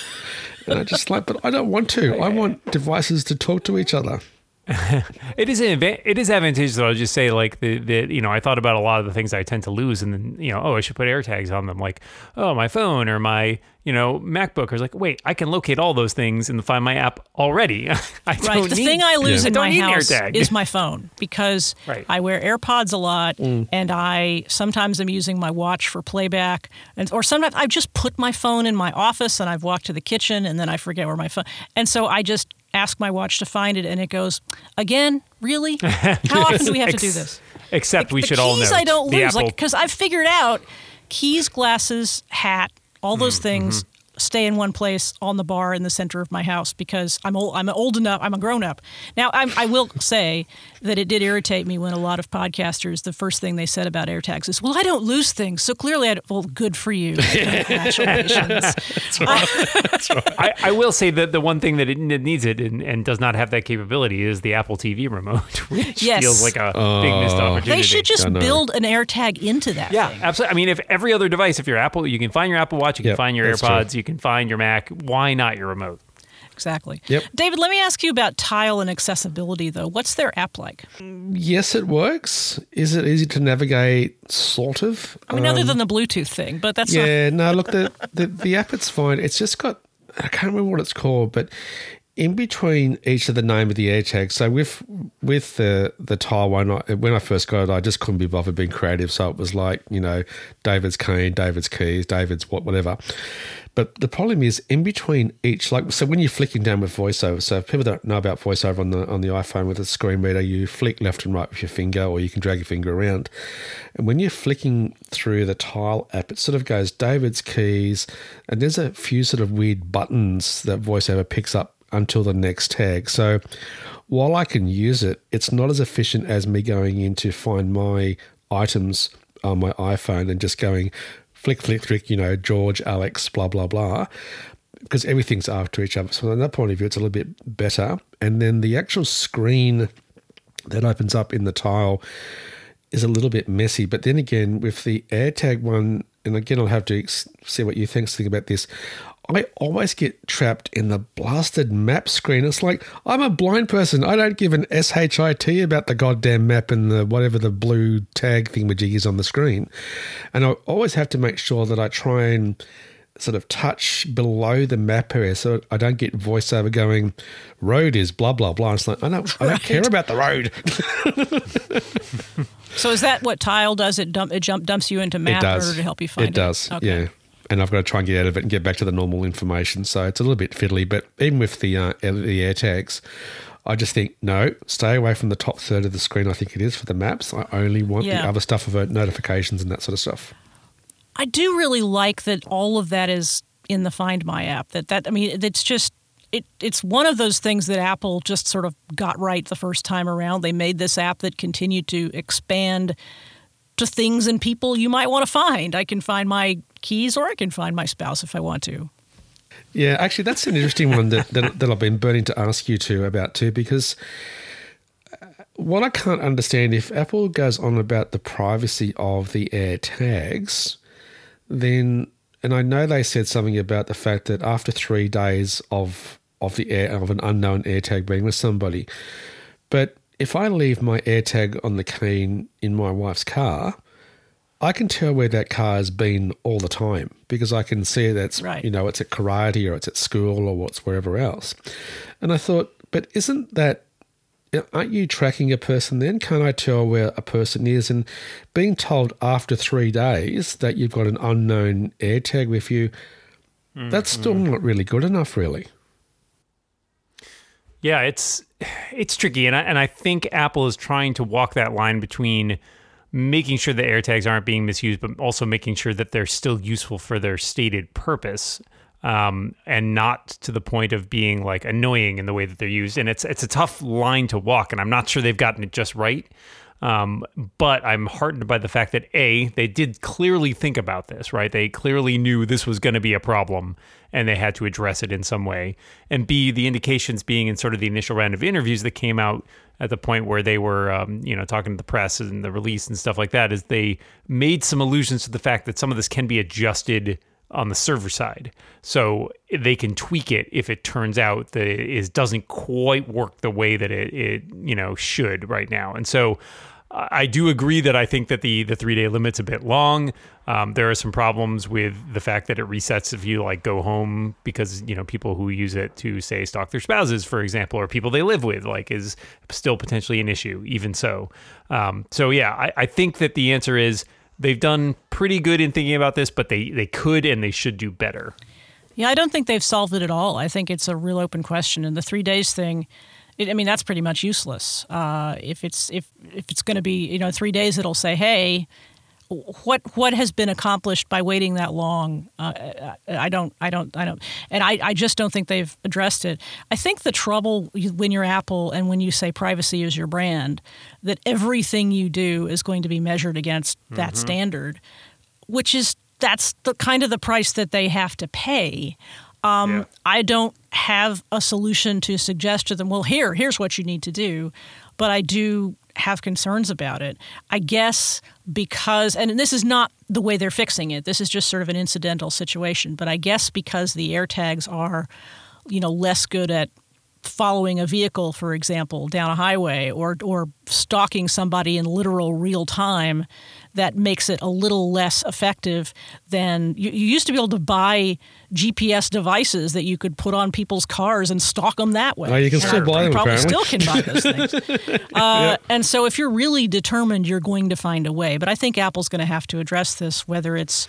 And I just like, but I don't want to. I want devices to talk to each other. It is an adva- it is advantageous though. I'll just say like the, the you know I thought about a lot of the things I tend to lose and then you know oh I should put AirTags on them like oh my phone or my you know MacBook. I was like wait I can locate all those things and find my app already. I Right. don't The need- thing I lose I in don't my need an house AirTag. is my phone because Right. I wear AirPods a lot, Mm. and I sometimes am using my watch for playback, and or sometimes I've just put my phone in my office and I've walked to the kitchen and then I forget where my phone, and so I just ask my watch to find it, and it goes again. Really? How often do we have to do this? Except we should all know I don't lose, Apple like because I've figured out keys, glasses, hat, all Mm, those things mm-hmm. stay in one place on the bar in the center of my house because I'm old. I'm old enough. I'm a grown up now. I'm, I will say that it did irritate me when a lot of podcasters the first thing they said about AirTags is, "Well, I don't lose things, so clearly, I don't, well, good for you. Congratulations." I, I will say that the one thing that it, it needs it and, and does not have that capability is the Apple TV remote, which Yes. feels like a oh. big missed opportunity. they should just build an AirTag into that. Yeah, thing. absolutely. I mean, if every other device, if you're Apple, you can find your Apple Watch, you can Yep, find your that's true. AirPods, you can find your Mac. Why not your remote? Exactly. Yep. David, let me ask you about Tile and accessibility, though. What's their app like? Yes, it works. Is it easy to navigate? Sort of. I mean, other than the Bluetooth thing, but that's not. Um, yeah, no, look, the, the the app it's fine. It's just got I can't remember what it's called, but in between each of the name of the air AirTags. So with with the the tile one, I, when I first got it, I just couldn't be bothered being creative. So it was like you know, David's cane, David's keys, David's what, whatever. But the problem is in between each, like so when you're flicking down with VoiceOver. So if people don't know about VoiceOver on the on the iPhone with a screen reader, you flick left and right with your finger, or you can drag your finger around. And when you're flicking through the tile app, it sort of goes David's keys, and there's a few sort of weird buttons that VoiceOver picks up until the next tag. So while I can use it, it's not as efficient as me going in to find my items on my iPhone and just going flick, flick, flick, you know, George, Alex, blah, blah, blah, because everything's after each other. So, from that point of view, it's a little bit better. And then the actual screen that opens up in the tile is a little bit messy. But then again, with the AirTag one, and again, I'll have to see what you think, think about this. I always get trapped in the blasted map screen. It's like I'm a blind person. I don't give an shit about the goddamn map and the whatever the blue tag thingamajig is on the screen, and I always have to make sure that I try and sort of touch below the map area so I don't get voiceover going. Road is blah blah blah. It's like I don't I don't care about the road. So is that what Tile does? It dump it jump dumps you into map in order to help you find it. It does. Okay. Yeah. And I've got to try and get out of it and get back to the normal information. So it's a little bit fiddly. But even with the uh, the AirTags, I just think no, stay away from the top third of the screen. I think it is for the maps. I only want Yeah. the other stuff of notifications and that sort of stuff. I do really like that all of that is in the Find My app. That that I mean, it's just it it's one of those things that Apple just sort of got right the first time around. They made this app that continued to expand to things and people you might want to find. I can find my keys or I can find my spouse if I want to. Yeah, actually, that's an interesting one that, that, that I've been burning to ask you too about too, because uh, what I can't understand if Apple goes on about the privacy of the Air tags, then and I know they said something about the fact that after three days of of the air of an unknown AirTag being with somebody, but if I leave my AirTag on the cane in my wife's car, I can tell where that car has been all the time because I can see that's Right. you know it's at karate or it's at school or what's wherever else. And I thought, but isn't that aren't you tracking a person then? Can't I tell where a person is? And being told after three days that you've got an unknown air tag with you, that's mm-hmm. still not really good enough, really. Yeah, it's it's tricky, and I and I think Apple is trying to walk that line between making sure the AirTags aren't being misused, but also making sure that they're still useful for their stated purpose, um, and not to the point of being like annoying in the way that they're used. And it's it's a tough line to walk, and I'm not sure they've gotten it just right. Um, but I'm heartened by the fact that A, they did clearly think about this, right? They clearly knew this was going to be a problem and they had to address it in some way. And B, the indications being in sort of the initial round of interviews that came out at the point where they were, um, you know, talking to the press and the release and stuff like that, is they made some allusions to the fact that some of this can be adjusted on the server side. So they can tweak it if it turns out that it is doesn't quite work the way that it, it you know should right now. And so I do agree that I think that the the three day limit's a bit long. Um, there are some problems with the fact that it resets if you like go home because you know people who use it to say stalk their spouses, for example, or people they live with, like is still potentially an issue. Even so, um, so yeah, I, I think that the answer is they've done pretty good in thinking about this, but they they could and they should do better. Yeah, I don't think they've solved it at all. I think it's a real open question, and the three days thing. It, I mean, that's pretty much useless. Uh, if it's if if it's going to be you know three days, it'll say, hey, what what has been accomplished by waiting that long? Uh, I, I don't I don't I don't, and I, I just don't think they've addressed it. I think the trouble when you're Apple and when you say privacy is your brand, that everything you do is going to be measured against that standard, which is that's the kind of the price that they have to pay. Um, Yeah. I don't have a solution to suggest to them. Well, here, here's what you need to do, but I do have concerns about it. I guess because, and this is not the way they're fixing it. This is just sort of an incidental situation. But I guess because the AirTags are, you know, less good at following a vehicle, for example, down a highway or or stalking somebody in literal real time, that makes it a little less effective than you, you used to be able to buy GPS devices that you could put on people's cars and stalk them that way. Oh, you can And still buy them, Probably apparently. still can buy those things. Uh, And so, if you're really determined, you're going to find a way. But I think Apple's going to have to address this, whether it's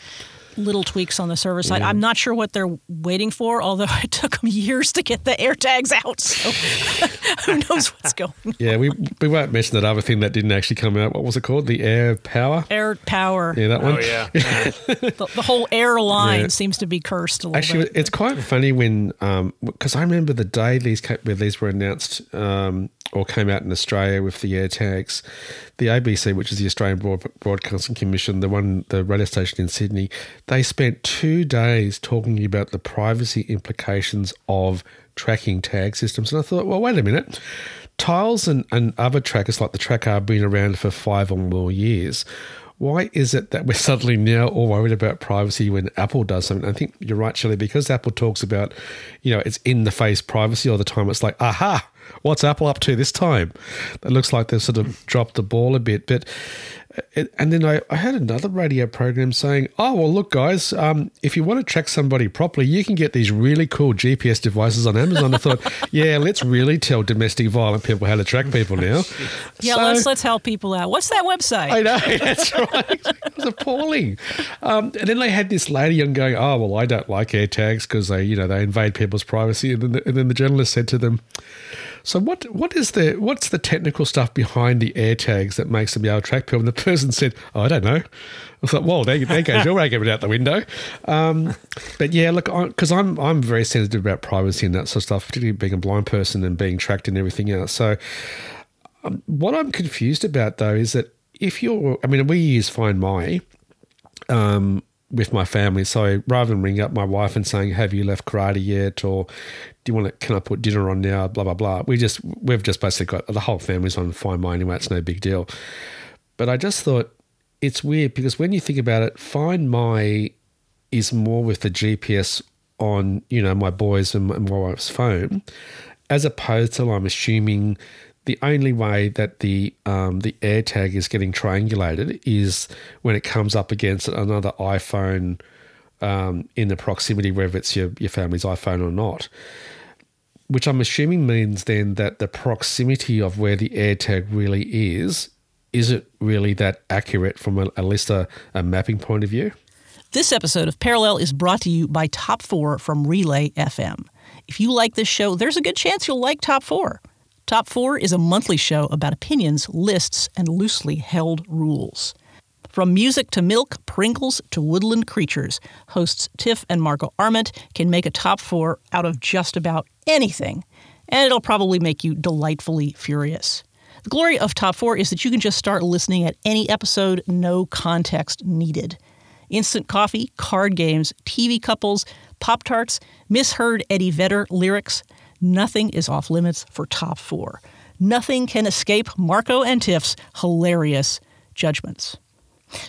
little tweaks on the server side. I'm not sure what they're waiting for, although it took them years to get the AirTags out. So who knows what's going on. Yeah, we we won't mention that other thing that didn't actually come out. What was it called? The AirPower. Air power. Yeah, that one. Oh yeah, The, the whole airline Yeah. seems to be cursed a little Actually, bit. it's quite funny when because I remember the day these ca- where these were announced um, or came out in Australia with the AirTags. The ABC, which is the Australian Broad- Broadcasting Commission, the one the radio station in Sydney, they spent two days talking about the privacy implications of tracking tag systems. And I thought, well, wait a minute. Tiles and, and other trackers like the Tracker have been around for five or more years. Why is it that we're suddenly now all worried about privacy when Apple does something? I think you're right, Shelly, because Apple talks about, you know, it's in the face privacy all the time. It's like, aha, what's Apple up to this time? It looks like they've sort of dropped the ball a bit. But it, and then I, I had another radio program saying, "Oh well, look, guys, um, if you want to track somebody properly, you can get these really cool GPS devices on Amazon." I thought, yeah, let's really tell domestic violent people how to track people now. yeah, So- let's let's help people out. What's that website? I know that's right. It was appalling. Um, and then they had this lady on going, "Oh well, I don't like AirTags because they, you know, they invade people's privacy." And then the, and then the journalist said to them, "So what? What is the what's the technical stuff behind the AirTags that makes them be able to track people?" And the person said, oh, "I don't know." I thought, "Well, there, there goes your argument out the window." Um, but yeah, look, because I'm I'm very sensitive about privacy and that sort of stuff, particularly being a blind person and being tracked and everything else. So what I'm confused about though is that if you're, I mean, we use Find My um, with my family. So rather than ring up my wife and saying, "Have you left karate yet?" or "Do you want to? Can I put dinner on now?" Blah blah blah. We just we've just basically got the whole family's on Find My anyway. It's no big deal. But I just thought it's weird because when you think about it, Find My is more with the GPS on you know my boys and my wife's phone, as opposed to I'm assuming the only way that the um, the AirTag is getting triangulated is when it comes up against another iPhone um, in the proximity, whether it's your, your family's iPhone or not. Which I'm assuming means then that the proximity of where the AirTag really is, is it really that accurate from a, at least a, a mapping point of view? This episode of Parallel is brought to you by Top 4 from Relay FM. If you like this show, there's a good chance you'll like Top 4. Top 4 is a monthly show about opinions, lists, and loosely held rules. From music to milk, Pringles to woodland creatures, hosts Tiff and Marco Arment can make a top four out of just about anything, and it'll probably make you delightfully furious. The glory of Top 4 is that you can just start listening at any episode, no context needed. Instant coffee, card games, TV couples, Pop Tarts, misheard Eddie Vedder lyrics. Nothing is off limits for Top 4. Nothing can escape Marco and Tiff's hilarious judgments.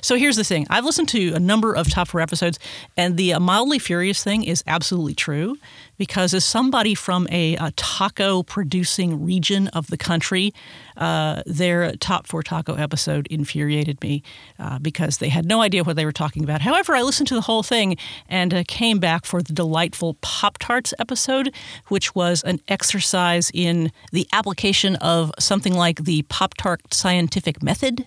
So here's the thing I've listened to a number of top four episodes, and the uh, mildly furious thing is absolutely true because, as somebody from a, a taco producing region of the country, uh, their top four taco episode infuriated me uh, because they had no idea what they were talking about. However, I listened to the whole thing and uh, came back for the delightful Pop Tarts episode, which was an exercise in the application of something like the Pop Tart scientific method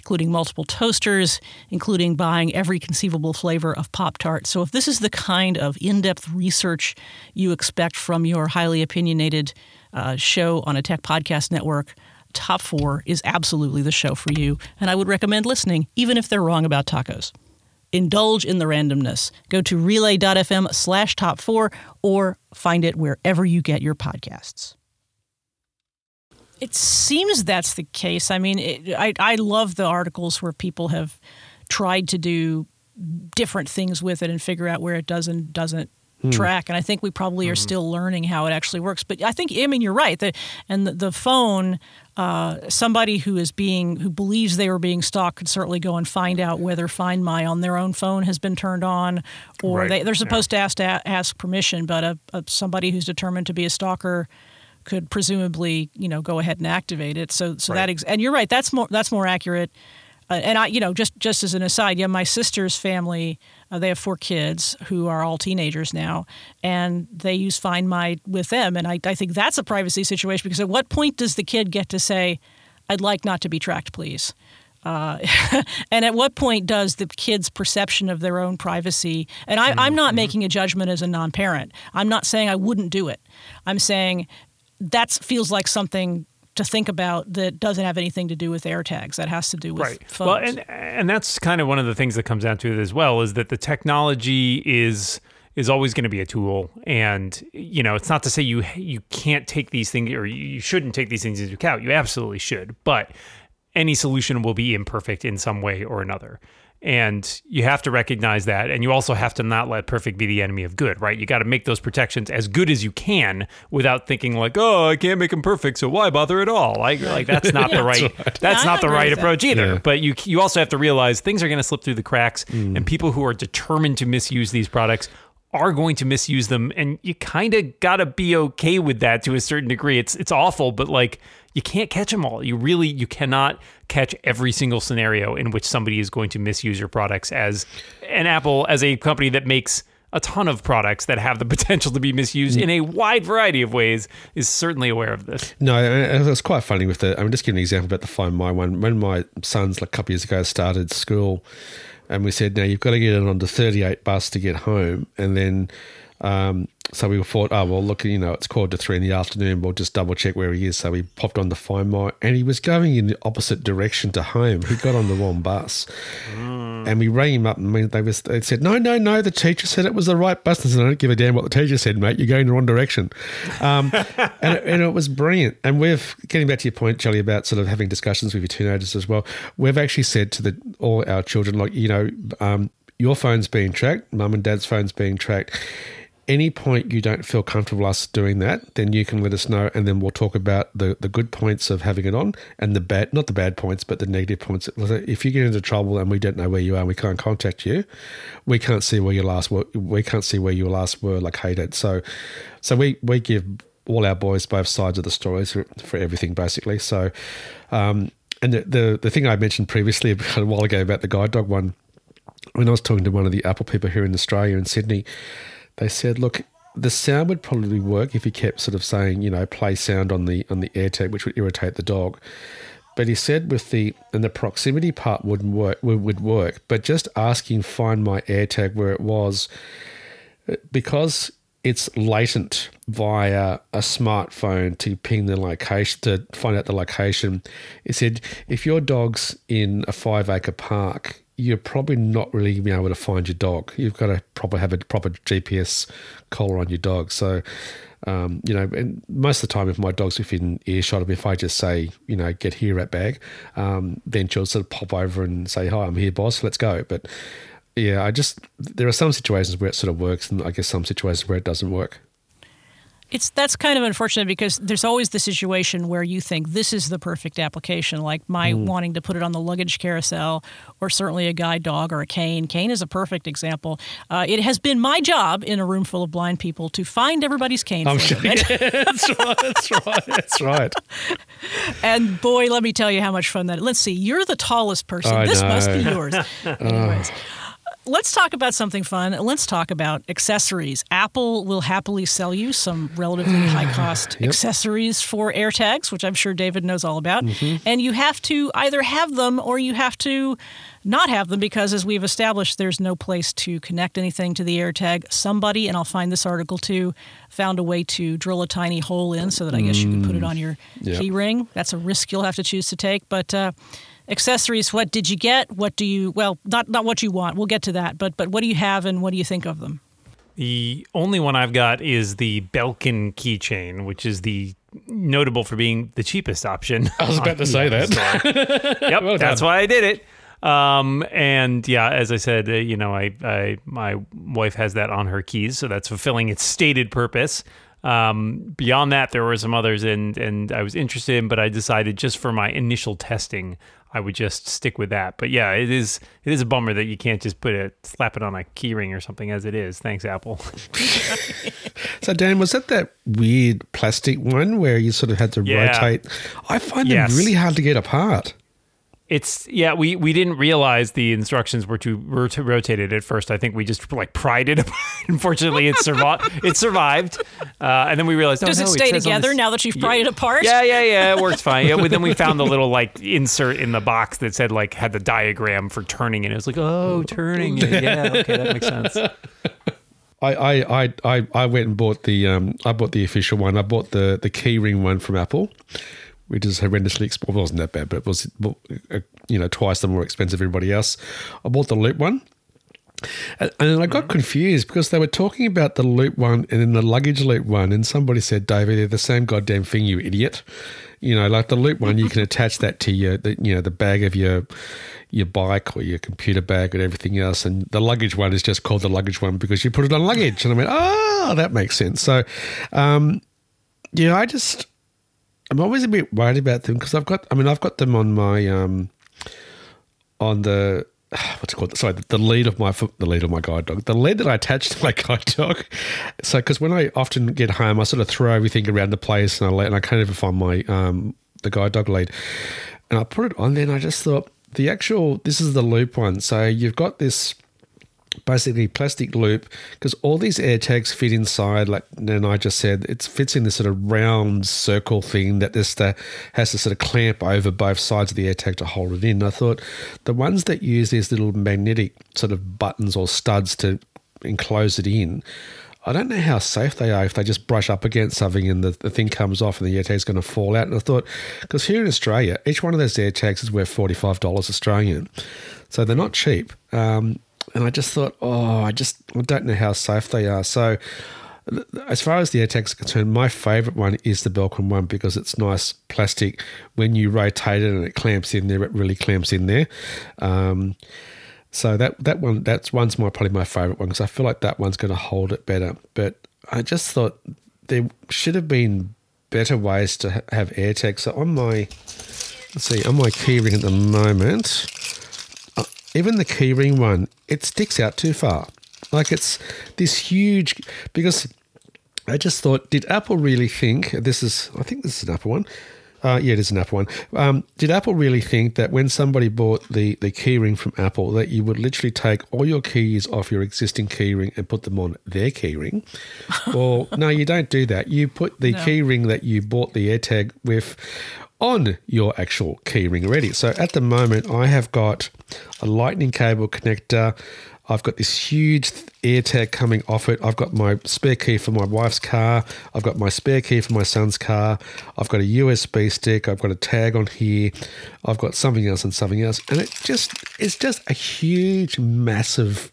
including multiple toasters, including buying every conceivable flavor of Pop Tart. So, if this is the kind of in depth research you expect from your highly opinionated uh, show on a tech podcast network, Top 4 is absolutely the show for you. And I would recommend listening, even if they're wrong about tacos. Indulge in the randomness. Go to relay.fm slash top four or find it wherever you get your podcasts. It seems that's the case. I mean, it, I I love the articles where people have tried to do different things with it and figure out where it doesn't doesn't hmm. track. And I think we probably are mm-hmm. still learning how it actually works. But I think I mean you're right. The, and the, the phone, uh, somebody who is being who believes they were being stalked could certainly go and find out whether Find My on their own phone has been turned on, or right. they, they're supposed yeah. to ask to ask permission. But a, a, somebody who's determined to be a stalker could presumably you know go ahead and activate it. So so right. that ex- and you're right. That's more that's more accurate. Uh, and I, you know, just just as an aside, yeah, my sister's family, uh, they have four kids who are all teenagers now, and they use Find My with them, and I, I think that's a privacy situation because at what point does the kid get to say, "I'd like not to be tracked, please"? Uh, and at what point does the kid's perception of their own privacy and I, am not mm-hmm. making a judgment as a non-parent i'm not saying i wouldn't do it i'm saying that feels like something to think about that doesn't have anything to do with AirTags. That has to do with right. Phones. Well, and and that's kind of one of the things that comes down to it as well is that the technology is is always going to be a tool, and you know it's not to say you you can't take these things or you shouldn't take these things into account. You absolutely should, but any solution will be imperfect in some way or another. And you have to recognize that. And you also have to not let perfect be the enemy of good, right? You got to make those protections as good as you can without thinking like, oh, I can't make them perfect, so why bother at all? Like, like that's not the right that's not the right approach either. Yeah. But you you also have to realize things are going to slip through the cracks, mm. and people who are determined to misuse these products are going to misuse them and you kind of got to be okay with that to a certain degree. It's it's awful, but like you can't catch them all. You really you cannot catch every single scenario in which somebody is going to misuse your products as an Apple as a company that makes a ton of products that have the potential to be misused in a wide variety of ways is certainly aware of this. No, it's quite funny with the. I'm just giving an example about the Find My one. When my sons, like a couple years ago, started school, and we said, now you've got to get it on the 38 bus to get home, and then um, so we thought, oh well, look, you know, it's quarter to three in the afternoon. We'll just double check where he is. So we popped on the Find My, and he was going in the opposite direction to home. He got on the wrong bus, mm. and we rang him up, and they was they said, no, no, no. The teacher said it was the right bus. I said, I don't give a damn what the teacher said, mate. You're going the wrong direction, um, and, it, and it was brilliant. And we've getting back to your point, Charlie, about sort of having discussions with your teenagers as well. We've actually said to the all our children, like you know, um, your phone's being tracked, mum and dad's phone's being tracked any point you don't feel comfortable us doing that, then you can let us know, and then we'll talk about the, the good points of having it on and the bad, not the bad points, but the negative points. If you get into trouble and we don't know where you are, and we can't contact you, we can't see where you last were. We can't see where you last were like hated. So, so we we give all our boys both sides of the stories for, for everything basically. So, um, and the, the the thing I mentioned previously a while ago about the guide dog one, when I was talking to one of the Apple people here in Australia in Sydney, they said, look. The sound would probably work if he kept sort of saying, you know, play sound on the on the AirTag, which would irritate the dog. But he said with the and the proximity part wouldn't work would work, but just asking find my AirTag where it was because it's latent via a smartphone to ping the location to find out the location. It said if your dog's in a five acre park, you're probably not really going to be able to find your dog. You've got to probably have a proper GPS collar on your dog. So, um, you know, and most of the time, if my dog's within earshot of me, if I just say, you know, get here at bag, um, then she'll sort of pop over and say, hi, I'm here, boss, let's go. But yeah, I just there are some situations where it sort of works, and I guess some situations where it doesn't work. It's that's kind of unfortunate because there's always the situation where you think this is the perfect application, like my mm. wanting to put it on the luggage carousel, or certainly a guide dog or a cane. Cane is a perfect example. Uh, it has been my job in a room full of blind people to find everybody's cane. I'm sure. Yeah, that's right. That's right. That's right. and boy, let me tell you how much fun that. Is. Let's see. You're the tallest person. I this know. must be yours. Anyways. Let's talk about something fun. Let's talk about accessories. Apple will happily sell you some relatively high cost yep. accessories for AirTags, which I'm sure David knows all about. Mm-hmm. And you have to either have them or you have to not have them because, as we've established, there's no place to connect anything to the AirTag. Somebody, and I'll find this article too, found a way to drill a tiny hole in so that I guess you could put it mm. on your yep. key ring. That's a risk you'll have to choose to take. But uh, accessories what did you get what do you well not not what you want we'll get to that but but what do you have and what do you think of them the only one I've got is the Belkin keychain, which is the notable for being the cheapest option. I was about to say that. yep, well that's why I did it. Um, and yeah, as I said, uh, you know, I, I my wife has that on her keys, so that's fulfilling its stated purpose. Um, beyond that, there were some others, and and I was interested in, but I decided just for my initial testing, I would just stick with that. But yeah, it is it is a bummer that you can't just put it slap it on a keyring or something as it is. Thanks, Apple. so Dan, was that that weird plastic one where you sort of had to yeah. rotate? I find yes. them really hard to get apart. It's yeah, we we didn't realize the instructions were to were to rotate it at first. I think we just like pried it. Unfortunately, it survived. it survived, uh, and then we realized. Oh, Does no, it stay it together now that you've pried yeah, it apart? Yeah, yeah, yeah. It works fine. Yeah, then we found the little like insert in the box that said like had the diagram for turning it. It was like, oh, turning it. Yeah, okay, that makes sense. I, I, I, I went and bought the um I bought the official one. I bought the the keyring one from Apple, which is horrendously expensive. Well, it wasn't that bad, but it was, uh, you know, twice the more expensive everybody else. I bought the Loop one. And, and I got mm-hmm. confused because they were talking about the loop one and then the luggage loop one, and somebody said, "David, they're the same goddamn thing, you idiot." You know, like the loop one, you can attach that to your, the, you know, the bag of your your bike or your computer bag and everything else, and the luggage one is just called the luggage one because you put it on luggage. And I went, "Oh, that makes sense." So, um, yeah, I just I'm always a bit worried about them because I've got. I mean, I've got them on my um, on the what's it called? Sorry, the, the lead of my the lead of my guide dog, the lead that I attach to my guide dog. So, because when I often get home, I sort of throw everything around the place, and I and I can't ever find my um the guide dog lead, and I put it on there, and I just thought the actual this is the loop one. So you've got this basically plastic loop because all these air tags fit inside like and I just said it fits in this sort of round circle thing that this has to sort of clamp over both sides of the air tag to hold it in I thought the ones that use these little magnetic sort of buttons or studs to enclose it in I don't know how safe they are if they just brush up against something and the, the thing comes off and the AirTag's going to fall out. And I thought, because here in Australia, each one of those AirTags is worth $45 Australian. So they're not cheap. Um, and I just thought, oh, I just I don't know how safe they are. So, as far as the AirTags are concerned, my favourite one is the Belkin one because it's nice plastic. When you rotate it and it clamps in there, it really clamps in there. Um, so that that one that's one's my probably my favourite one because I feel like that one's going to hold it better. But I just thought there should have been better ways to have AirTags. So on my let's see on my keyring at the moment even the keyring one, it sticks out too far. Like it's this huge because I just thought, did Apple really think this is? I think this is an Apple one. Uh, yeah, it is an Apple one. Um, did Apple really think that when somebody bought the the keyring from Apple, that you would literally take all your keys off your existing keyring and put them on their keyring? well, no, you don't do that. You put the No. keyring that you bought the AirTag with on your actual keyring already. So at the moment, I have got a lightning cable connector. I've got this huge AirTag coming off it. I've got my spare key for my wife's car. I've got my spare key for my son's car. I've got a USB stick. I've got a tag on here. I've got something else and something else. And it just it's just a huge, massive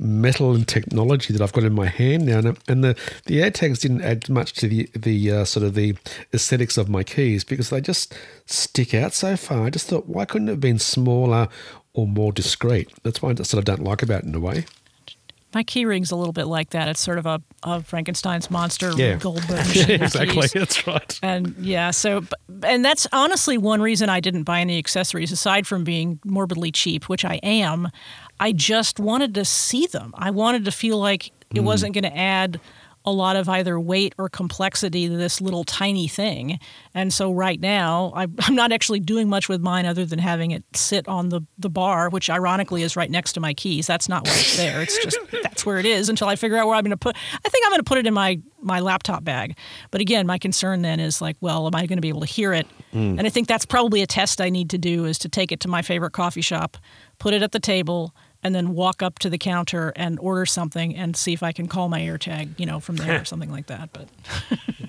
metal and technology that I've got in my hand now, and, and the the AirTags didn't add much to the the uh, sort of the aesthetics of my keys because they just stick out so far. I just thought, why couldn't it have been smaller or more discreet? That's why I sort of don't like about it in a way. My key ring's a little bit like that. It's sort of a, a Frankenstein's monster Yeah. Goldberg. machine of keys. That's right. And yeah, so and that's honestly one reason I didn't buy any accessories aside from being morbidly cheap, which I am. I just wanted to see them. I wanted to feel like it hmm. wasn't going to add a lot of either weight or complexity to this little tiny thing. And so right now, I, I'm not actually doing much with mine other than having it sit on the, the bar, which ironically is right next to my keys. That's not why it's there. It's just that's where it is until I figure out where I'm going to put. I think I'm going to put it in my my laptop bag. But again, my concern then is like, well, am I going to be able to hear it? Hmm. And I think that's probably a test I need to do is to take it to my favorite coffee shop, put it at the table, and then walk up to the counter and order something and see if I can call my AirTag, you know, from there or something like that. But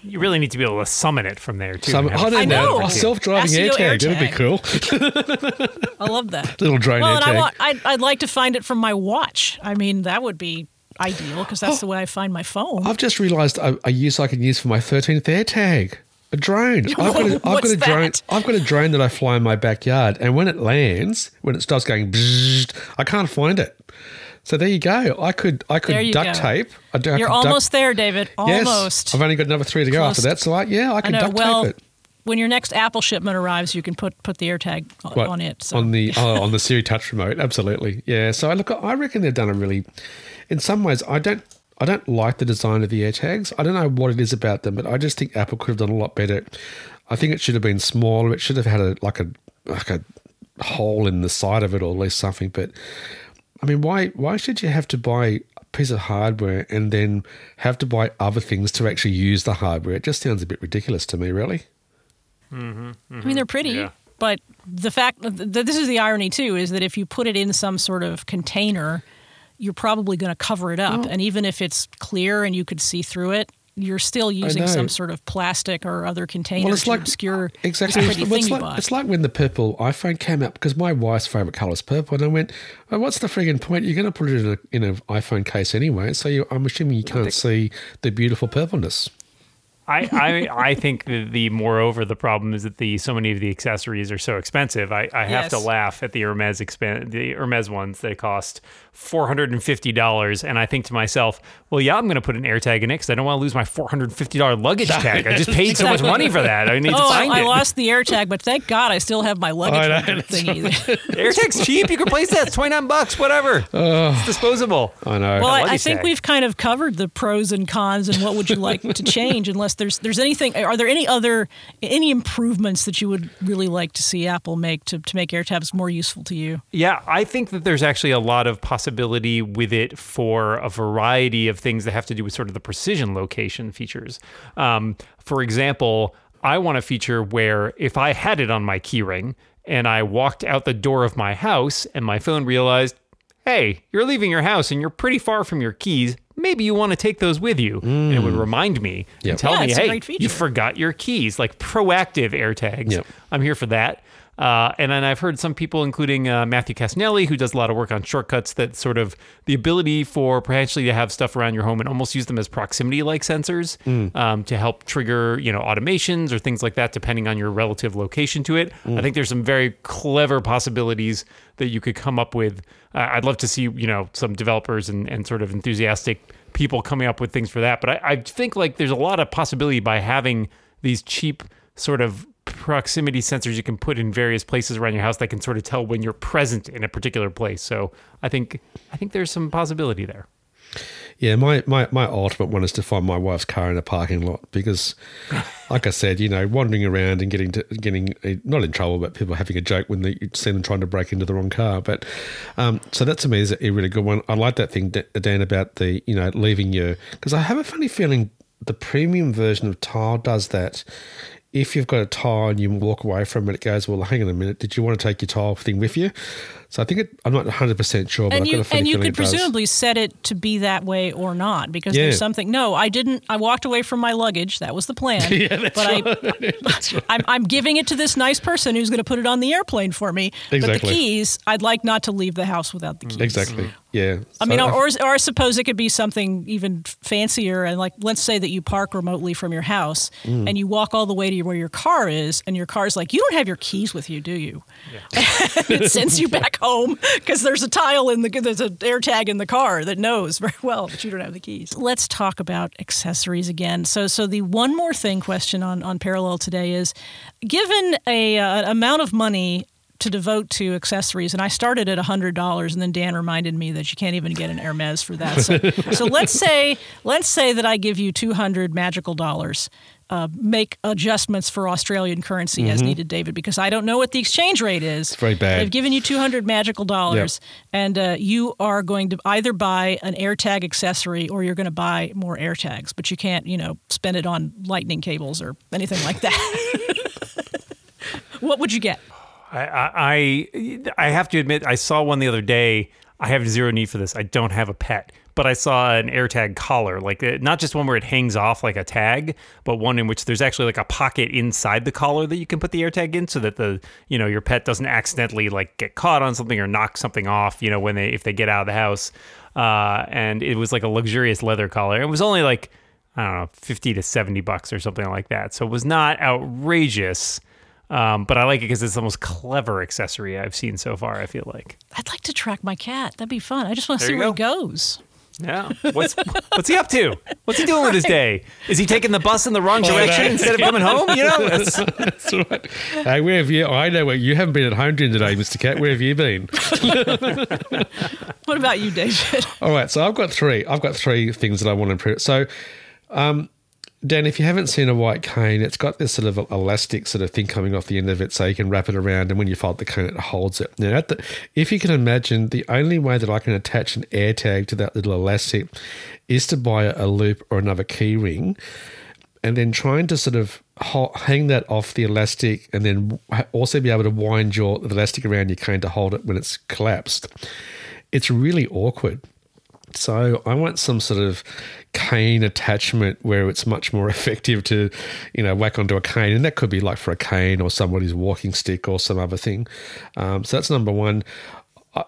You really need to be able to summon it from there too. Some, and oh, I don't know. know. A self-driving SEO AirTag. That'd be cool. I love that. Little drone well, and I AirTag. want, I'd, I'd like to find it from my watch. I mean, that would be ideal because that's the way I find my phone. I've just realised a, a use I can use for my thirteenth AirTag. A drone. I've got a, I've got a drone. that? I've got a drone that I fly in my backyard, and when it lands, when it starts going, bzzzt, I can't find it. So there you go. I could I could duct go. tape. I, do- I You're could duct- almost there, David. Yes, Almost. I've only got another three to go Close. after that. So I, yeah, I I can know. duct Well, tape it. when your next Apple shipment arrives, you can put put the AirTag on, What, on it. So. on the oh, on the Siri Touch remote, absolutely. Yeah. So I look, I reckon they've done a really. In some ways, I don't. I don't like the design of the AirTags. I don't know what it is about them, but I just think Apple could have done a lot better. I think it should have been smaller. It should have had a like a like a hole in the side of it, or at least something. But I mean, why why should you have to buy a piece of hardware and then have to buy other things to actually use the hardware? It just sounds a bit ridiculous to me, really. Mm-hmm, mm-hmm. I mean, they're pretty, Yeah. but the fact that this is the irony too is that if you put it in some sort of container, you're probably going to cover it up, mm. and even if it's clear and you could see through it. You're still using some sort of plastic or other container Well, it's to like obscure uh, exactly. this pretty Well, it's, you like, bought. it's like when the purple iPhone came out because my wife's favorite color is purple, and I went, oh, "What's the friggin' point? You're going to put it in a in an iPhone case anyway, so you, I'm assuming you can't see the beautiful purpleness." I, I I think the, the moreover the problem is that the so many of the accessories are so expensive. I, I have to laugh at the Hermes expan- the Hermes ones. They cost four hundred and fifty dollars, and I think to myself, well, yeah, I'm going to put an AirTag in it because I don't want to lose my four hundred and fifty dollar luggage tag. I just paid so much money for that. I need to Oh, I, find I it. lost the AirTag, but thank God I still have my luggage oh, I know, holder thingy. AirTag's cheap. You can replace that. It's twenty nine bucks. Whatever. it's disposable. I know. Well, I, I think tag. we've kind of covered the pros and cons and what would you like to change. Unless there's there's anything, are there any other any improvements that you would really like to see Apple make to, to make AirTags more useful to you? Yeah, I think that there's actually a lot of possibility with it for a variety of things that have to do with sort of the precision location features. Um, for example, I want a feature where if I had it on my keyring and I walked out the door of my house and my phone realized, hey, you're leaving your house and you're pretty far from your keys. Maybe you want to take those with you. And it would remind me Yep. and tell Yeah, me, hey, you forgot your keys, like proactive AirTags. Yep. I'm here for that. Uh, and then I've heard some people, including uh, Matthew Cassinelli, who does a lot of work on shortcuts, that sort of the ability for potentially to have stuff around your home and almost use them as proximity-like sensors um, to help trigger, you know, automations or things like that, depending on your relative location to it. I think there's some very clever possibilities that you could come up with. Uh, I'd love to see, you know, some developers and, and sort of enthusiastic people coming up with things for that. But I, I think like there's a lot of possibility by having these cheap sort of proximity sensors you can put in various places around your house that can sort of tell when you're present in a particular place. So I think I think there's some possibility there. Yeah, my, my, my ultimate one is to find my wife's car in a parking lot because, like I said, you know, wandering around and getting to, getting uh, not in trouble, but people having a joke when they you see them trying to break into the wrong car. But um, so that to me is a really good one. I like that thing, Dan, about the you know leaving your because I have a funny feeling the premium version of Tile does that if you've got a tile and you walk away from it, it goes, well, hang on a minute, did you want to take your tile thing with you? So I think it, I'm not 100% sure, but and I've you, got a And you could presumably set it to be that way or not because Yeah. there's something. No, I didn't. I walked away from my luggage. That was the plan. Yeah, that's but right. I, I'm, I'm giving it to this nice person who's going to put it on the airplane for me. But Exactly. the keys, I'd like not to leave the house without the keys. Exactly. Yeah. I mean, So or, or, or I suppose it could be something even fancier. And like, let's say that you park remotely from your house Mm. and you walk all the way to where your car is, and your car's like, you don't have your keys with you, do you? and it sends you back home because there's a tile in the there's an air tag in the car that knows very well that you don't have the keys. Let's talk about accessories again. So, so the one more thing question on on parallel today is, given a uh, amount of money to devote to accessories, and I started at hundred dollars, and then Dan reminded me that you can't even get an Hermes for that. So, so let's say let's say that I give you two hundred magical dollars. Uh, make adjustments for Australian currency as needed, David, because I don't know what the exchange rate is. It's Mm-hmm. very bad. They've given you 200 magical dollars, and uh, you are going to either buy an AirTag accessory or you're going to buy more AirTags, but you can't, you know, spend it on lightning cables or anything like that. what would you get? I, I I have to admit, I saw one the other day. I have zero need for this. I don't have a pet, but I saw an AirTag collar, like uh, not just one where it hangs off like a tag, but one in which there's actually like a pocket inside the collar that you can put the AirTag in, so that the you know your pet doesn't accidentally like get caught on something or knock something off. You know when they if they get out of the house. Uh, and it was like a luxurious leather collar. It was only like I don't know, fifty to seventy bucks or something like that. So it was not outrageous. Um, but I like it because it's the most clever accessory I've seen so far. I feel like. I'd like to track my cat. That'd be fun. I just want to see you where go. he goes. Yeah. What's what's he up to? What's he doing with his day? Is he taking the bus in the wrong direction instead of coming home? You know. That's, That's right. Hey, where have you? I know where you haven't been at home during today, Mr. Cat. Where have you been? What about you, David? All right, so I've got three. I've got three things that I want to improve. So, um, Dan, if you haven't seen a white cane, it's got this sort of elastic sort of thing coming off the end of it, so you can wrap it around, and when you fold the cane, it holds it. Now, the, if you can imagine, the only way that I can attach an air tag to that little elastic is to buy a loop or another key ring and then trying to sort of hang that off the elastic and then also be able to wind your elastic around your cane to hold it when it's collapsed. It's really awkward. So I want some sort of cane attachment where it's much more effective to, you know, whack onto a cane, and that could be like for a cane or somebody's walking stick or some other thing. Um, so that's number one.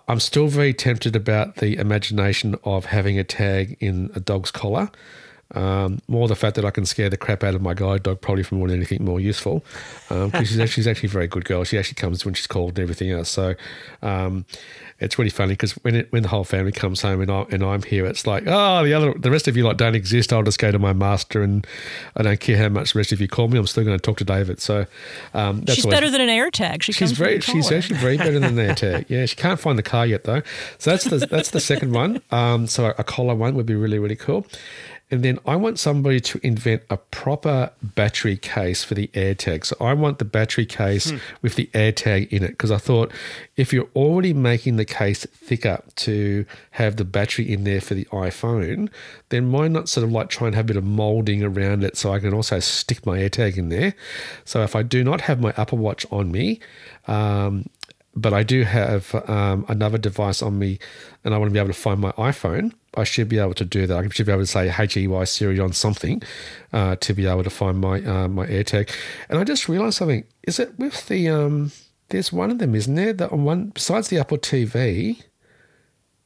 I'm still very tempted about the imagination of having a tag in a dog's collar. Um, more the fact that I can scare the crap out of my guide dog probably for more than anything more useful. Because she's, actually, she's actually a very good girl. She actually comes when she's called and everything else. So um, it's really funny because when it, when the whole family comes home and, I, and I'm here, it's like, oh, the other the rest of you like don't exist. I'll just go to my master and I don't care how much the rest of you call me. I'm still going to talk to David. So um, that's She's better than an air tag. She She's very. She's actually very better than an air tag. Yeah, she can't find the car yet though. So that's the that's the second one. Um, so a collar one would be really really cool. And then I want somebody to invent a proper battery case for the AirTag. So I want the battery case with the AirTag in it because I thought if you're already making the case thicker to have the battery in there for the iPhone, then why not sort of like try and have a bit of molding around it so I can also stick my AirTag in there. So if I do not have my Apple Watch on me, um, but I do have um, another device on me and I want to be able to find my iPhone, I should be able to do that. I should be able to say HEY Siri on something uh, to be able to find my uh, my AirTag. And I just realized something. Is it with the um? There's one of them, isn't there? That on one besides the Apple TV.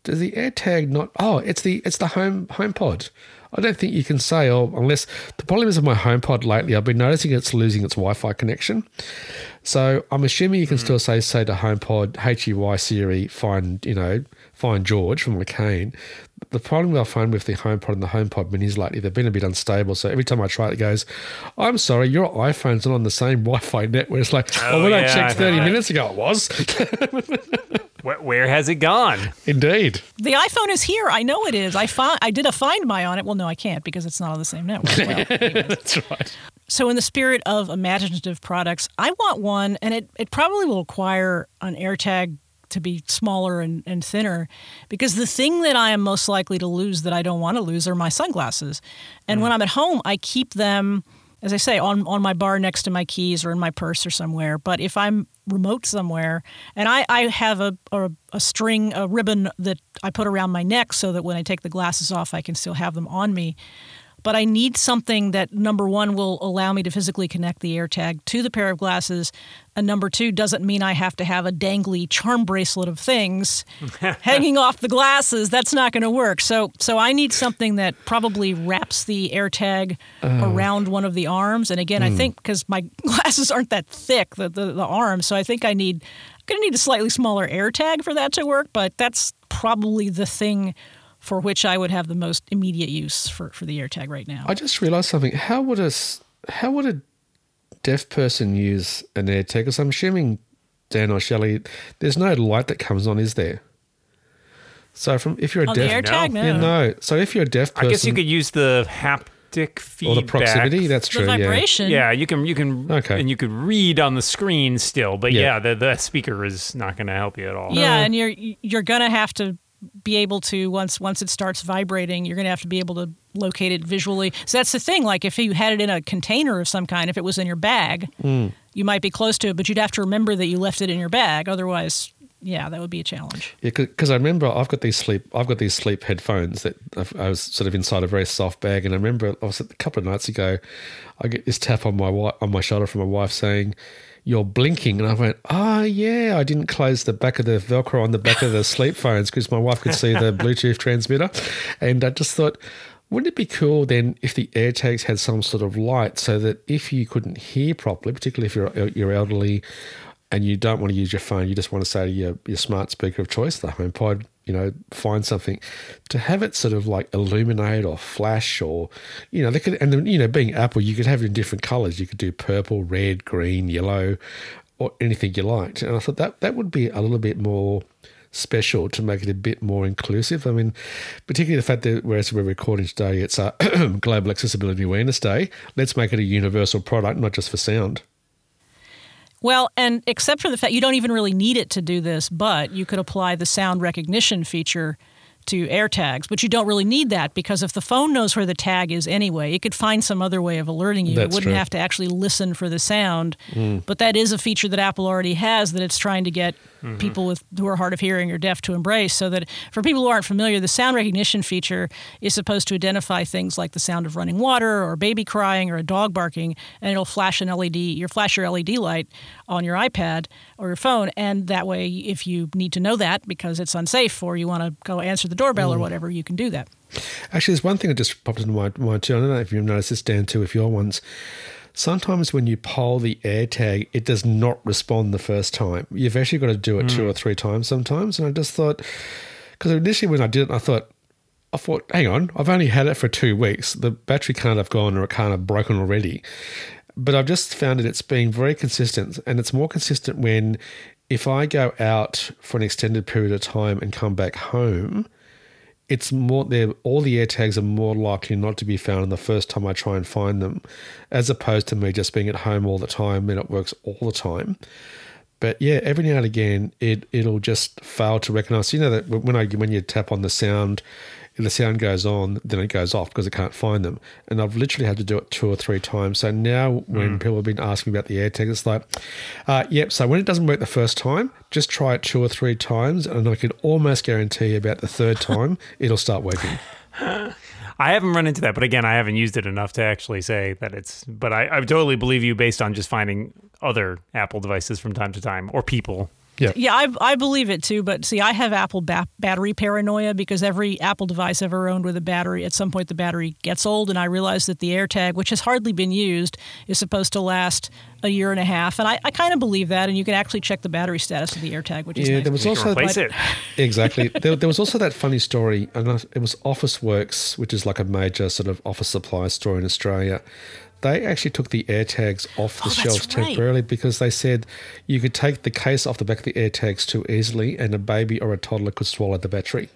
Does the AirTag not? Oh, it's the it's the home HomePod. I don't think you can say oh unless the problem is with my HomePod lately. I've been noticing it's losing its Wi-Fi connection. So I'm assuming you can still say say to HomePod HEY Siri find you know find George from McCain. The problem I find with the HomePod and the HomePod Minis lately, they've been a bit unstable. So every time I try it, it goes, "I'm sorry, your iPhone's not on the same Wi-Fi network." It's like, oh, Oh, when I oh, yeah, checked I've 30 that. minutes ago, it was. Wh- Where has it gone? Indeed. The iPhone is here. I know it is. I found. I did a Find My on it. Well, no, I can't because it's not on the same network. Well. That's right. So, in the spirit of imaginative products, I want one, and it, it probably will require an AirTag to be smaller and, and thinner because the thing that I am most likely to lose that I don't want to lose are my sunglasses. And mm. when I'm at home, I keep them, as I say, on, on my bar next to my keys or in my purse or somewhere. But if I'm remote somewhere, and I, I have a, a, a string, a ribbon that I put around my neck so that when I take the glasses off, I can still have them on me but I need something that number one will allow me to physically connect the AirTag to the pair of glasses, and number two doesn't mean I have to have a dangly charm bracelet of things hanging off the glasses. That's not going to work. So, so I need something that probably wraps the AirTag oh. around one of the arms. And again, I hmm. think because my glasses aren't that thick, the, the the arms, so I think I need going to need a slightly smaller AirTag for that to work. But that's probably the thing for which I would have the most immediate use for, for the AirTag right now. I just realised something. How would a s- how would a deaf person use an AirTag? Because I'm assuming Dan or Shelly, there's no light that comes on, is there? So from if you're a On the deaf, AirTag, no. yeah, no. So if you're a deaf person, I guess you could use the haptic feedback. or the proximity. That's true. yeah. vibration. Yeah, you can you can Okay. and you could read on the screen still, but Yeah. yeah, the the speaker is not going to help you at all. Yeah, and you're you're gonna have to be able to once once it starts vibrating, you're gonna have to be able to locate it visually. So that's the thing. Like if you had it in a container of some kind, if it was in your bag, Mm. you might be close to it, but you'd have to remember that you left it in your bag. Otherwise, yeah, that would be a challenge. Yeah, because I remember I've got these sleep I've got these sleep headphones that I've, I was sort of inside a very soft bag, and I remember I was a couple of nights ago, I get this tap on my on my shoulder from my wife saying, "You're blinking," and I went, "Ah, yeah, I didn't close the back of the Velcro on the back of the sleep phones because my wife could see the Bluetooth transmitter," and I just thought. Wouldn't it be cool then if the AirTags had some sort of light so that if you couldn't hear properly, particularly if you're you're elderly and you don't want to use your phone, you just want to say to your, your smart speaker of choice, the HomePod, you know, find something to have it sort of like illuminate or flash or, you know, they could, and then, you know, being Apple, you could have it in different colors. You could do purple, red, green, yellow, or anything you liked. And I thought that that would be a little bit more special to make it a bit more inclusive. I mean, particularly the fact that whereas we're recording today, it's a Global Accessibility Awareness Day. Let's make it a universal product, not just for sound. Well, and except for the fact you don't even really need it to do this, but you could apply the sound recognition feature to AirTags, but you don't really need that because if the phone knows where the tag is anyway, it could find some other way of alerting you. That's it wouldn't true. have to actually listen for the sound. Mm. But that is a feature that Apple already has that it's trying to get Mm-hmm. people with who are hard of hearing or deaf to embrace. So that for people who aren't familiar, the sound recognition feature is supposed to identify things like the sound of running water or baby crying or a dog barking, and it'll flash an LED, your flash your LED light on your iPad or your phone, and that way, if you need to know that because it's unsafe or you want to go answer the doorbell or mm. whatever, you can do that. Actually, there's one thing that just popped in my mind too. I don't know if you've noticed this, Dan, too, if your ones. Sometimes when you poll the AirTag, it does not respond the first time. You've actually got to do it two or hmm. three times sometimes. And I just thought, because initially when I did it, I thought, I thought, hang on, I've only had it for two weeks. The battery can't have gone or it can't have broken already. But I've just found that it's being very consistent, and it's more consistent when if I go out for an extended period of time and come back home, it's more they're all the AirTags are more likely not to be found the first time I try and find them, as opposed to me just being at home all the time and it works all the time. But yeah, every now and again it it'll just fail to recognize. You know that when I when you tap on the sound, and the sound goes on, then it goes off because it can't find them. And I've literally had to do it two or three times. So now when people have been asking about the AirTag, it's like, uh, yep. So when it doesn't work the first time, just try it two or three times, and I can almost guarantee about the third time it'll start working. I haven't run into that, but again, I haven't used it enough to actually say that it's. But I, I totally believe you based on just finding other Apple devices from time to time or people. Yeah. Yeah, I, I believe it too. But see, I have Apple ba- battery paranoia because every Apple device ever owned with a battery, at some point the battery gets old. And I realize that the AirTag, which has hardly been used, is supposed to last a year and a half. And I, I kind of believe that. And you can actually check the battery status of the AirTag, which is Yeah, nice. there was You can also replace it. exactly. There, there was also that funny story, and it was Officeworks, which is like a major sort of office supply store in Australia. They actually took the AirTags off the Oh, shelves right. temporarily because they said you could take the case off the back of the AirTags too easily, and a baby or a toddler could swallow the battery.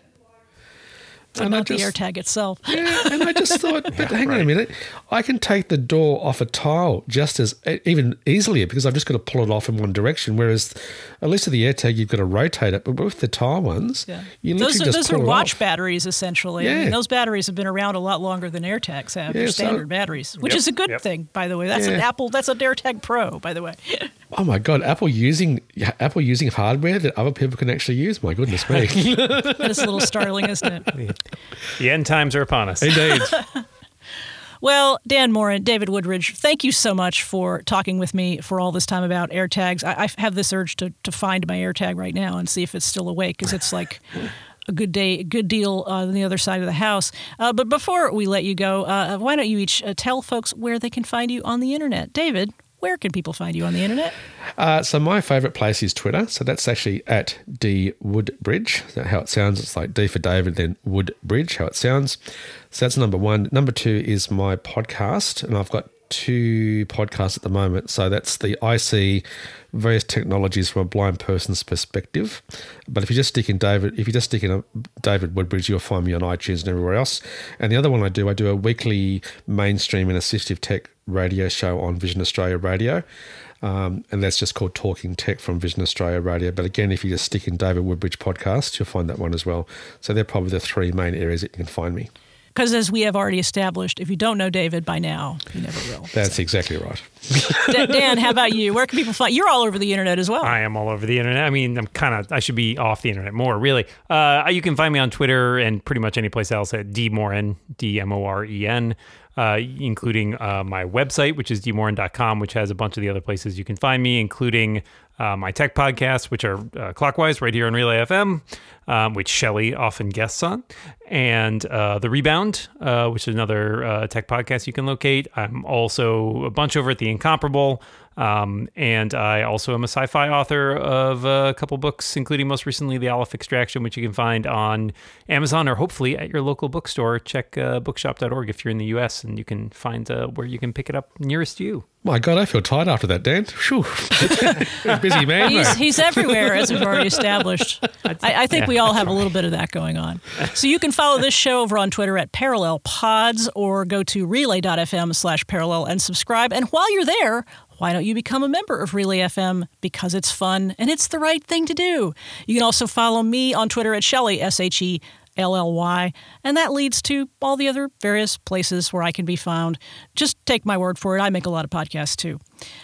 But And I not the just- AirTag itself. Yeah, and I just thought, but hang on a minute, I can take the door off a tile just as even easily because I've just got to pull it off in one direction. Whereas, at least with the AirTag, you've got to rotate it, but with the tile ones, Yeah. you those literally are, just those pull are it watch off. batteries, essentially. I mean, Yeah. those batteries have been around a lot longer than AirTags have. They're Yeah, so- standard batteries, which Yep, is a good yep. thing, by the way. That's an Apple. That's an AirTag Pro, by the way. Oh my god, Apple using Apple using hardware that other people can actually use. My goodness me, that is a little startling, isn't it? The end times are upon us. indeed. Well, Dan Moren, David Woodbridge, thank you so much for talking with me for all this time about AirTags. I, I have this urge to, to find my AirTag right now and see if it's still awake because it's like a good day, a good deal uh, on the other side of the house. Uh, but before we let you go, uh, why don't you each uh, tell folks where they can find you on the internet? David, where can people find you on the internet? Uh, so my favourite place is Twitter. So that's actually at D Woodbridge. That how it sounds? It's like D for David, then Woodbridge, how it sounds. So that's number one. Number two is my podcast, and I've got two podcasts at the moment. So that's the iSee various technologies from a blind person's perspective. But if you just stick in David, if you just stick in a David Woodbridge, you'll find me on iTunes and everywhere else. And the other one I do, I do a weekly mainstream and assistive tech radio show on Vision Australia Radio. Um, and that's just called Talking Tech from Vision Australia Radio. But again, if you just stick in David Woodbridge podcast, you'll find that one as well. So they're probably the three main areas that you can find me. Because as we have already established, if you don't know David by now, you never will. That's exactly right. Da- Dan, how about you? Where can people find You're all over the internet as well. I am all over the internet. I mean, I'm kind of, I should be off the internet more, really. Uh, you can find me on Twitter and pretty much any place else at dmoren, D M O R E N, uh, including uh, my website, which is dmoren.com, which has a bunch of the other places you can find me, including uh, my tech podcasts, which are uh, Clockwise right here on Relay FM, um, which Shelly often guests on, and uh, The Rebound, uh, which is another uh, tech podcast you can locate. I'm also a bunch over at The Incomparable. Um, and I also am a sci fi author of a couple books, including most recently The Aleph Extraction, which you can find on Amazon or hopefully at your local bookstore. Check uh, bookshop.org if you're in the US and you can find uh, where you can pick it up nearest you. My God, I feel tired after that, Dan. Phew. Busy man. He's, he's everywhere, as we've already established. I, I think yeah, we all have a little bit of that going on. So you can follow this show over on Twitter at Parallel Pods or go to relay.fm slash parallel and subscribe. And while you're there, why don't you become a member of Relay FM? Because it's fun and it's the right thing to do. You can also follow me on Twitter at Shelly, S H E L L Y, and that leads to all the other various places where I can be found. Just take my word for it. I make a lot of podcasts too.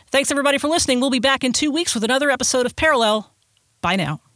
Thanks everybody for listening. We'll be back in two weeks with another episode of Parallel. Bye now.